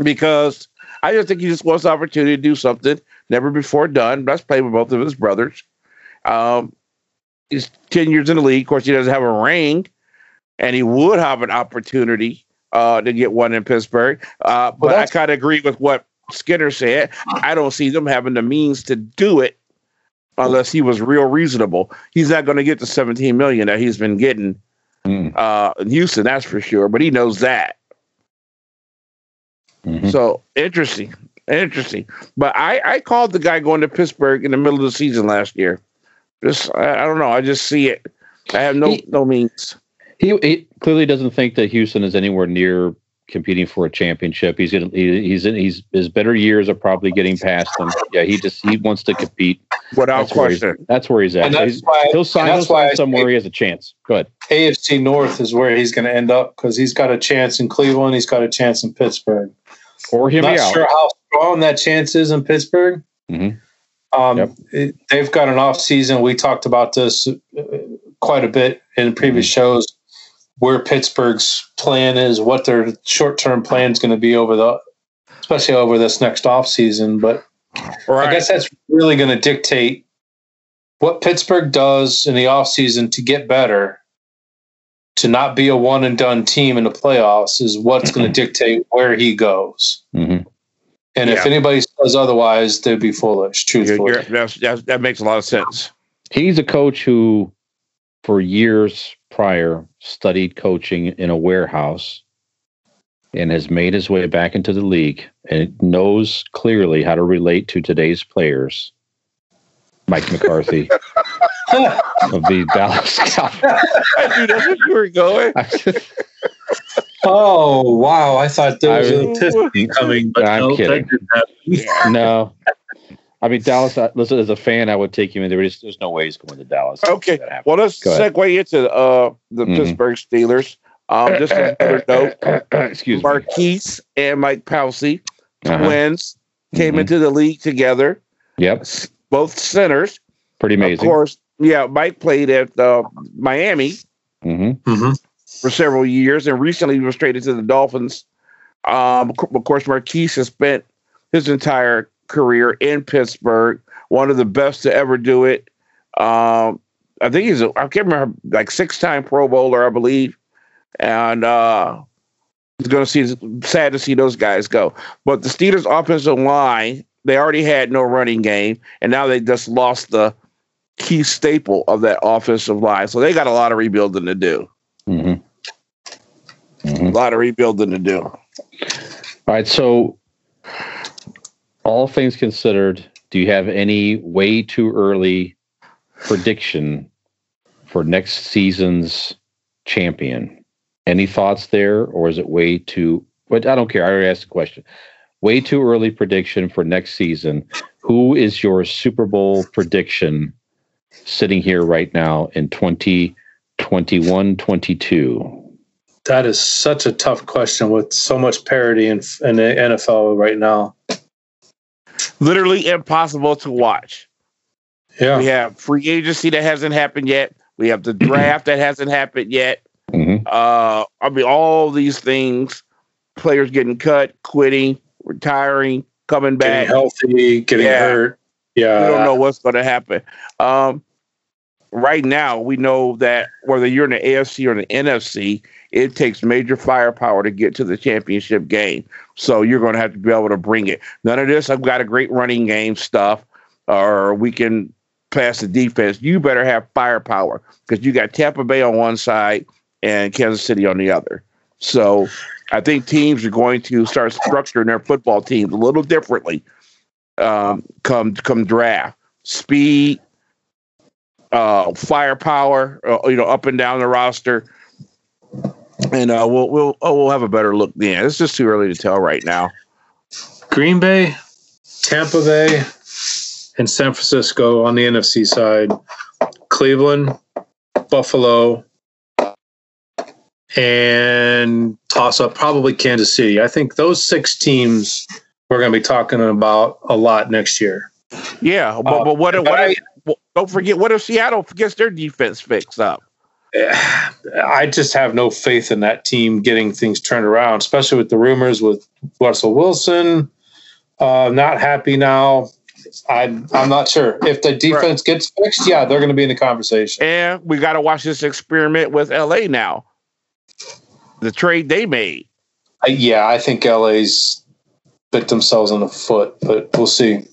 because I just think he just wants the opportunity to do something never before done. Let's play with both of his brothers. Um, he's ten years in the league. Of course, he doesn't have a ring, and he would have an opportunity uh, to get one in Pittsburgh. Uh, but I kind of agree with what Skinner said. I don't see them having the means to do it unless he was real reasonable. He's not going to get the 17 million that he's been getting Mm, uh, in Houston, that's for sure. But he knows that. mhm. So interesting, interesting. But I, I called the guy going to Pittsburgh in the middle of the season last year. Just I, I don't know. I just see it. I have no He- no means. He, he clearly doesn't think that Houston is anywhere near competing for a championship. He's gonna, he, he's in, he's his better years are probably getting past him. Yeah, he just he wants to compete. Without That's where he's, question. that's where he's at. And that's he's- why, he'll sign, and he'll that's why sign somewhere say he has a chance. Go ahead. AFC North is where he's going to end up because he's got a chance in Cleveland. He's got a chance in Pittsburgh. Or hear me Not out. sure how strong that chance is in Pittsburgh. Mhm. Um, Yep. it- they've got an off season. We talked about this uh, quite a bit in previous Mm-hmm. shows. Where Pittsburgh's plan is, what their short term plan is going to be over the, especially over this next off season. But Right. I guess that's really going to dictate what Pittsburgh does in the offseason to get better, to not be a one and done team in the playoffs, is what's going to <clears throat> dictate where he goes. Mhm. And if anybody says otherwise, they'd be foolish, You're- truthfully. you're- that's, that's, that makes a lot of sense. He's a coach who, for years prior, studied coaching in a warehouse and has made his way back into the league and knows clearly how to relate to today's players. Mike McCarthy <laughs> of the Dallas Cowboys. I knew that's where you were going. oh, wow. I thought there was I- an epiphany coming, but I'm no, kidding. didn't no. I mean, Dallas, I- listen, as a fan, I would take him in there. There's, there's no way he's going to Dallas. Okay. That. Well, let's Go ahead. segue into uh, the Mhm. Pittsburgh Steelers. Um, just as another <coughs> note, Excuse me. Marquise and Mike Pouncey, Uh-huh. twins, came Mhm. into the league together. Yep. Both centers. Pretty amazing. Of course, yeah, Mike played at uh, Miami hmm Mhm. for several years and recently was traded to the Dolphins. Um, of course, Marquise has spent his entire career in Pittsburgh, one of the best to ever do it. Um, I think he's, a, I can't remember, like six time Pro Bowler, I believe. And uh, it's going to see, sad to see those guys go. But the Steelers' offensive line, they already had no running game, and now they just lost the key staple of that offensive line. So they got a lot of rebuilding to do. hmm A lot of rebuilding to do. All right. So, all things considered, do you have any way too early prediction for next season's champion? Any thoughts there, or is it way too? But I don't care. I already asked the question. Way too early prediction for next season. Who is your Super Bowl prediction sitting here right now in 2021 22? That is such a tough question with so much parity in, in the NFL right now. Literally impossible to watch. Yeah. We have free agency that hasn't happened yet. We have the draft that hasn't happened yet. hmm Uh, I mean, all these things, players getting cut, quitting, retiring, coming Getting back. healthy, getting Yeah. hurt. We Yeah. don't know what's going to happen. Um, right now we know that whether you're in the AFC or the NFC, it takes major firepower to get to the championship game. So you're going to have to be able to bring it. None of this. I've got a great running game stuff, or we can pass the defense. You better have firepower because you got Tampa Bay on one side and Kansas City on the other. So I think teams are going to start structuring their football teams a little differently. Um, come come draft speed, uh, firepower, uh, you know, up and down the roster, and uh, we'll we'll oh, we'll have a better look then. It's just too early to tell right now. Green Bay, Tampa Bay, and San Francisco on the NFC side. Cleveland, Buffalo, and toss up probably Kansas City. I think those six teams we're going to be talking about a lot next year. Yeah, but, uh, but what, what I, don't forget what if Seattle gets their defense fixed up? <sighs> I just have no faith in that team getting things turned around, especially with the rumors with Russell Wilson uh, not happy now. I'm I'm not sure if the defense right. gets fixed. Yeah, they're going to be in the conversation. And we got to watch this experiment with LA now. The trade they made. Uh, yeah, I think LA's bit themselves in the foot, but we'll see.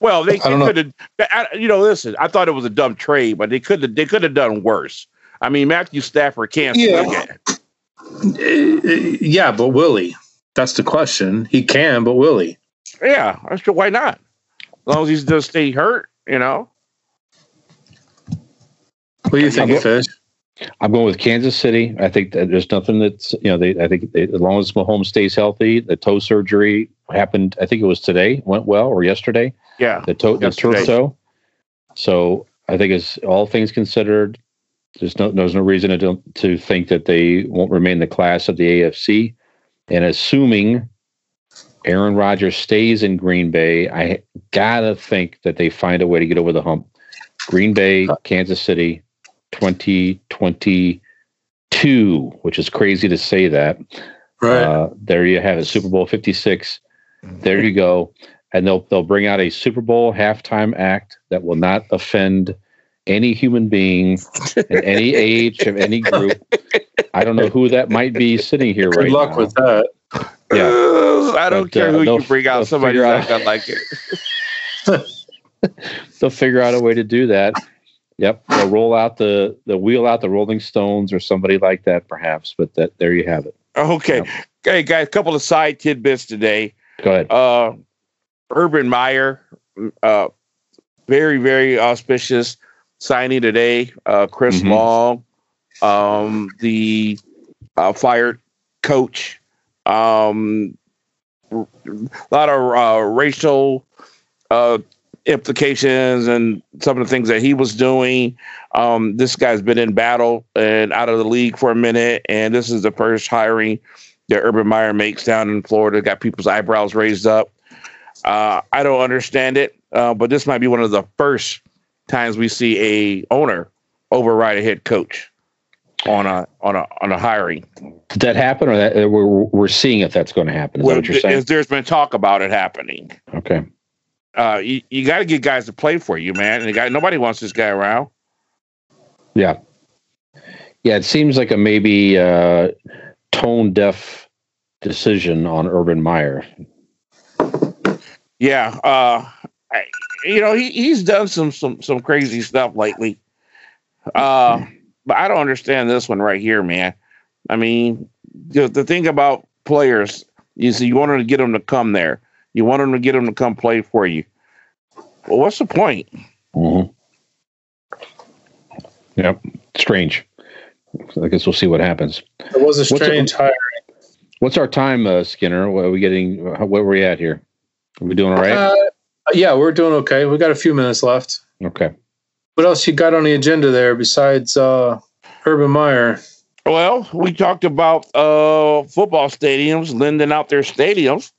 Well, they, they could have. You know, listen. I thought it was a dumb trade, but they could have. They could have done worse. I mean, Matthew Stafford can't. Yeah. Eh, yeah, but will he? That's the question. He can, but will he? Yeah, sure. Why not? As long as he does stay hurt, you know. What do you think, Fish? I'm going with Kansas City. I think that there's nothing that's you know. They I think they, as long as Mahomes stays healthy, the toe surgery happened. I think it was today. Went well or yesterday. Yeah, the toe, the turf toe. So I think as all things considered, there's no there's no reason to to think that they won't remain the class of the AFC. And assuming Aaron Rodgers stays in Green Bay, I gotta think that they find a way to get over the hump. Green Bay, uh, Kansas City, 2022, which is crazy to say that. Right. Uh, there you have it, Super Bowl 56. There you go. And they'll they'll bring out a Super Bowl halftime act that will not offend any human being <laughs> in any age of any group. I don't know who that might be sitting here right now. Good right luck now. with that. Yeah. I don't but, care uh, who you bring out. Somebody's not gonna like it. <laughs> <laughs> they'll figure out a way to do that. Yep, they'll roll out the the wheel out the Rolling Stones or somebody like that, perhaps. But that there you have it. Okay, yep. hey guys, a couple of side tidbits today. Go ahead. Uh, Urban Meyer, uh, very very auspicious signing today. Uh, Chris mm-hmm. Long, um, the uh, fired coach. Um, a lot of uh, racial uh, implications and some of the things that he was doing. Um, this guy's been in battle and out of the league for a minute, and this is the first hiring that Urban Meyer makes down in Florida. Got people's eyebrows raised up. Uh, I don't understand it, uh, but this might be one of the first times we see a owner override a head coach on a on a on a hiring. Did that happen, or that we're we're seeing if that's going to happen? Is well, that what you're saying? There's been talk about it happening. Okay uh, you, you got to get guys to play for you, man. And the guy, nobody wants this guy around. Yeah, yeah. It seems like a maybe uh, tone deaf decision on Urban Meyer. Yeah, uh, I, you know he he's done some some some crazy stuff lately. Uh, but I don't understand this one right here, man. I mean, the, the thing about players is you want to get them to come there. You want them to get them to come play for you. Well, what's the point? Mm-hmm. Yep. Strange. I guess we'll see what happens. It was a strange hiring. What's our time, uh, Skinner? What are we getting? Where are we at here? Are we doing all right? Uh, yeah, we're doing okay. We got a few minutes left. Okay. What else you got on the agenda there besides uh, Urban Meyer? Well, we talked about uh, football stadiums lending out their stadiums.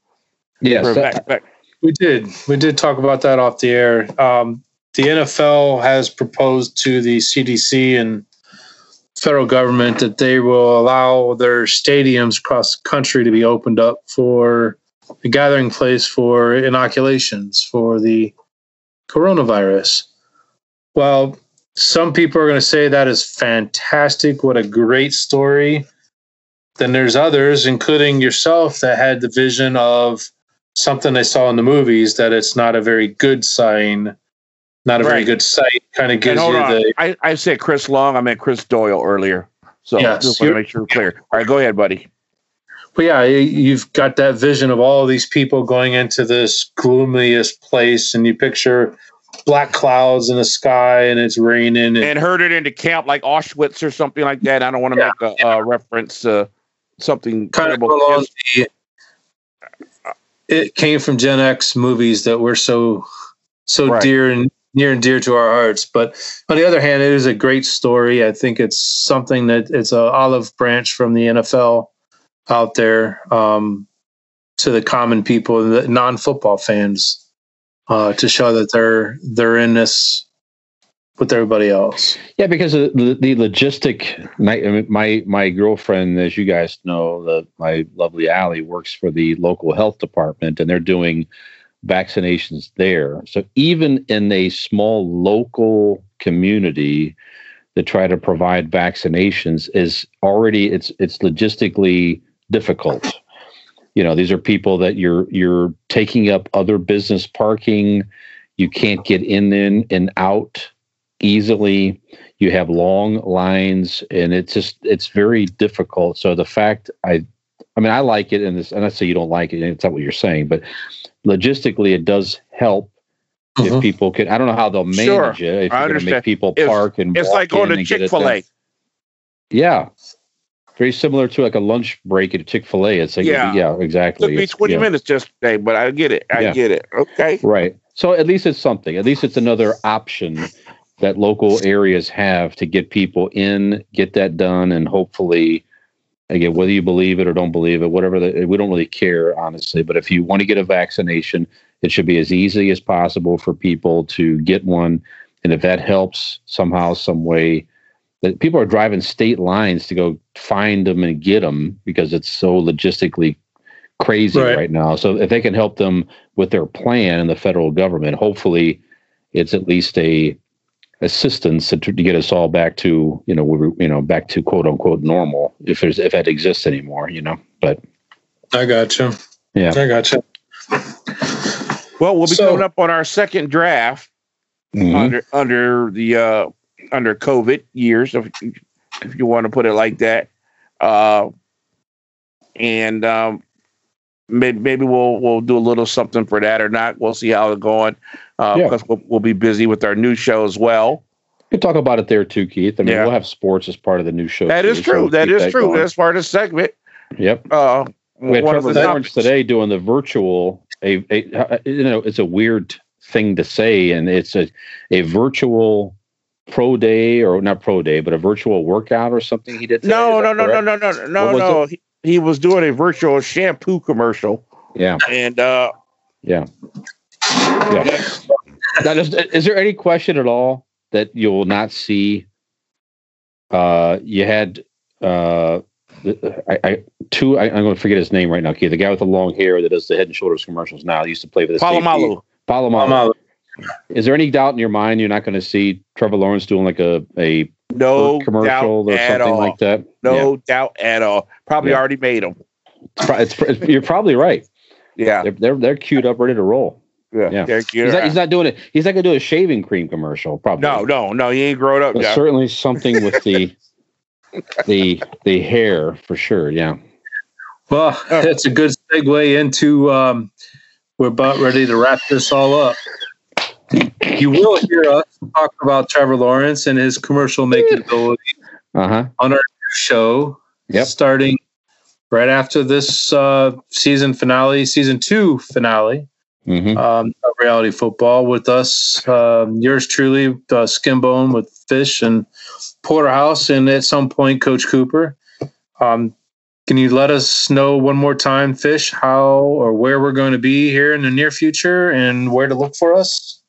Yes, back, back. we did. We did talk about that off the air. Um, the NFL has proposed to the CDC and federal government that they will allow their stadiums across the country to be opened up for a gathering place for inoculations for the coronavirus. Well, some people are going to say that is fantastic. What a great story. Then there's others, including yourself, that had the vision of something I saw in the movies that it's not a very good sign, not a very good sight. Kind of gives you on. the I, I said Chris Long. I meant Chris Doyle earlier. So Yes, just want to make sure we're clear. All right, go ahead, buddy. But yeah, you- you've got that vision of all of these people going into this gloomiest place, and you picture black clouds in the sky, and it's raining. And, And herded into camp like Auschwitz or something like that. I don't want to Yeah. make a, a reference to something kind of terrible. along the, it came from Gen X movies that were so so Right. dear and near and dear to our hearts. But on the other hand, it is a great story. I think it's something that it's a olive branch from the NFL out there um, to the common people, the non football fans, uh, to show that they're they're in this with everybody else. Yeah, because the, the logistic. My, my my girlfriend, as you guys know, the my lovely Allie works for the local health department, and they're doing vaccinations there. So even in a small local community, to try to provide vaccinations is already it's it's logistically difficult. You know, these are people that you're you're taking up other business parking. You can't get in and, and out easily you have long lines and it's just it's very difficult so the fact i i mean i like it and this and i say you don't like it and it's not what you're saying but logistically it does help if Mhm. people can i don't know how they'll manage Sure, it if I you're going to understand. make people It's- park and It's like going in to it Chick fil A. yeah very similar to like a lunch break at Chick-fil-A. It's like, Yeah. yeah, Took exactly. me It's- 20 yeah. minutes just today, but I get it. I Yeah. get it. Okay. Right. So at least it's something. At least it's another option that local areas have to get people in, get that done, and hopefully, again, whether you believe it or don't believe it, whatever, the, we don't really care, honestly. But if you want to get a vaccination, it should be as easy as possible for people to get one. And if that helps somehow, some way, that people are driving state lines to go find them and get them because it's so logistically crazy Right. right now. So if they can help them with their plan in the federal government, hopefully it's at least a assistance to, to get us all back to you know we you know back to quote unquote normal if there's if that exists anymore you know but I got you. Yeah. I got you. Well, we'll be So- coming up on our second draft mhm. under under the uh, under COVID years, if if you want to put it like that. Uh, and um, maybe, maybe we'll we'll do a little something for that or not. We'll see how it's going. Uh, Yeah. Because we'll, we'll be busy with our new show as well. we could talk about it there too keith i mean Yeah. we'll have sports as part of the new show That too, is so true. we'll That true. going. That's part of the segment. yep Uh, we had Trevor Lawrence today doing the virtual a, a you know it's a weird thing to say and it's a a virtual pro day or not pro day but a virtual workout or something he did today. No, Is no, no, no, no, no, no, no. He, he was doing a virtual shampoo commercial, yeah and uh, yeah yeah Now, is, is there any question at all that you will not see? Uh, you had uh, I, I two. I, I'm going to forget his name right now. Okay, the guy with the long hair that does the Head and Shoulders commercials now. He used to play for the safety- Polamalu. Polamalu. Is there any doubt in your mind you're not going to see Trevor Lawrence doing like a a No commercial or something all. like that? No doubt at all. Probably Yeah. already made them. It's it's, it's, you're probably right. Yeah. They're, they're they're queued up, ready to roll. Yeah. Yeah. Thank you. He's not, he's not doing it. He's not going to do a shaving cream commercial. Probably no, no, no. He ain't grown up but yet. certainly something with the <laughs> the the hair for sure. Yeah. Well, that's a good segue into um, we're about ready to wrap this all up. You will hear us talk about Trevor Lawrence and his commercial making ability Uh huh. on our show, Yep. starting right after this uh, season finale, season two finale hmm um, reality football with us, um, yours truly, uh, Skinbone with Fish and Porterhouse, and at some point, Coach Cooper. Um, can you let us know one more time, Fish, how or where we're going to be here in the near future and where to look for us?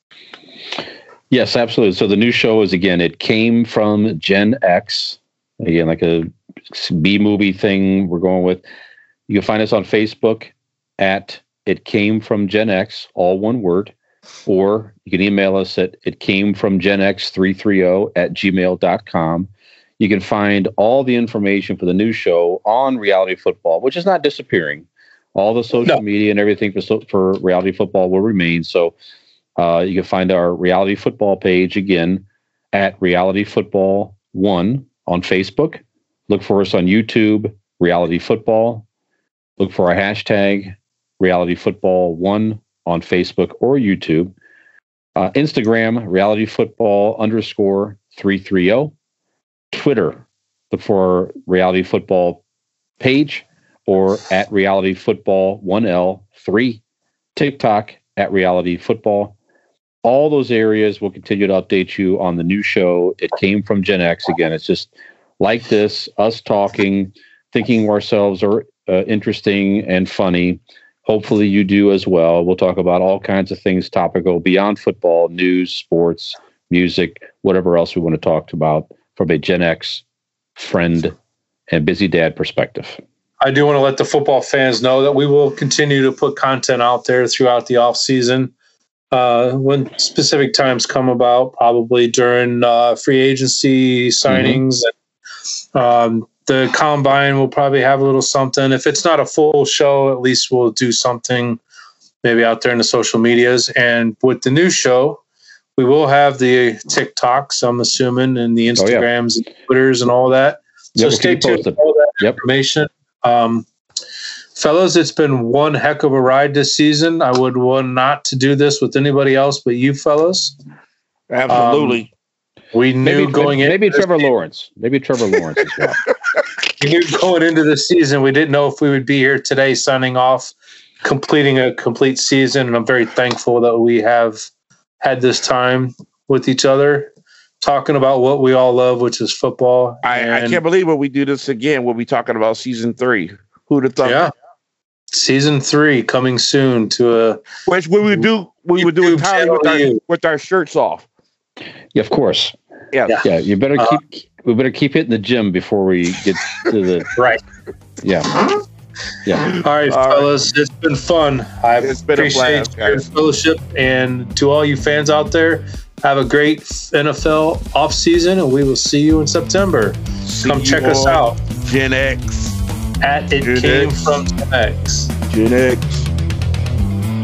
Yes, absolutely. So the new show is again. It came from Gen X. Again, like a B movie thing. We're going with. You can find us on Facebook at It Came from Gen X, all one word. or you can email us at it came from Gen X330 at gmail.com. You can find all the information for the new show on reality football, which is not disappearing. All the social no. media and everything for for reality football will remain. So uh, you can find our reality football page again at reality football one on Facebook. Look for us on YouTube, reality football. Look for our hashtag reality football one on Facebook or YouTube. Uh, Instagram, reality football underscore 330. Twitter, look for reality football page or at reality football 1L 3. TikTok at reality football. All those areas will continue to update you on the new show. It came from Gen X. Again, it's just like this, us talking, thinking ourselves are uh, interesting and funny Hopefully, you do as well. We'll talk about all kinds of things topical beyond football, news, sports, music, whatever else we want to talk about from a Gen X friend and busy dad perspective. I do want to let the football fans know that we will continue to put content out there throughout the off season. Uh, when specific times come about, probably during uh, free agency signings mm-hmm. and um, the combine will probably have a little something. If it's not a full show, at least we'll do something maybe out there in the social medias. And with the new show, we will have the TikToks, I'm assuming, and the Instagrams oh, yeah. and Twitters and all that. So yep, stay tuned for all that yep. information. Um, fellas, it's been one heck of a ride this season. I would want not to do this with anybody else but you fellows. Absolutely. Um, we knew maybe, going maybe, maybe Trevor Lawrence. Maybe Trevor Lawrence as well. <laughs> we knew going into the season, we didn't know if we would be here today, signing off, completing a complete season, and I'm very thankful that we have had this time with each other, talking about what we all love, which is football. I, I can't believe when we do this again. We'll be talking about season three. Who'd have thought? Yeah. Season three coming soon to a which we would do we would do entirely with our, with our shirts off. Yeah, of course. Yeah, yeah. You better uh, keep. We better keep hitting the gym before we get to the <laughs> right. Yeah. Yeah. All right, all fellas. Right. It's been fun. I it's been appreciate a your fellowship, and to all you fans out there, have a great NFL off season, and we will see you in September. See Come check us out. Gen X. At it Gen came X. from Gen X. Gen X.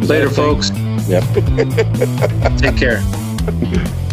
Later, folks. Yep. <laughs> Take care. <laughs>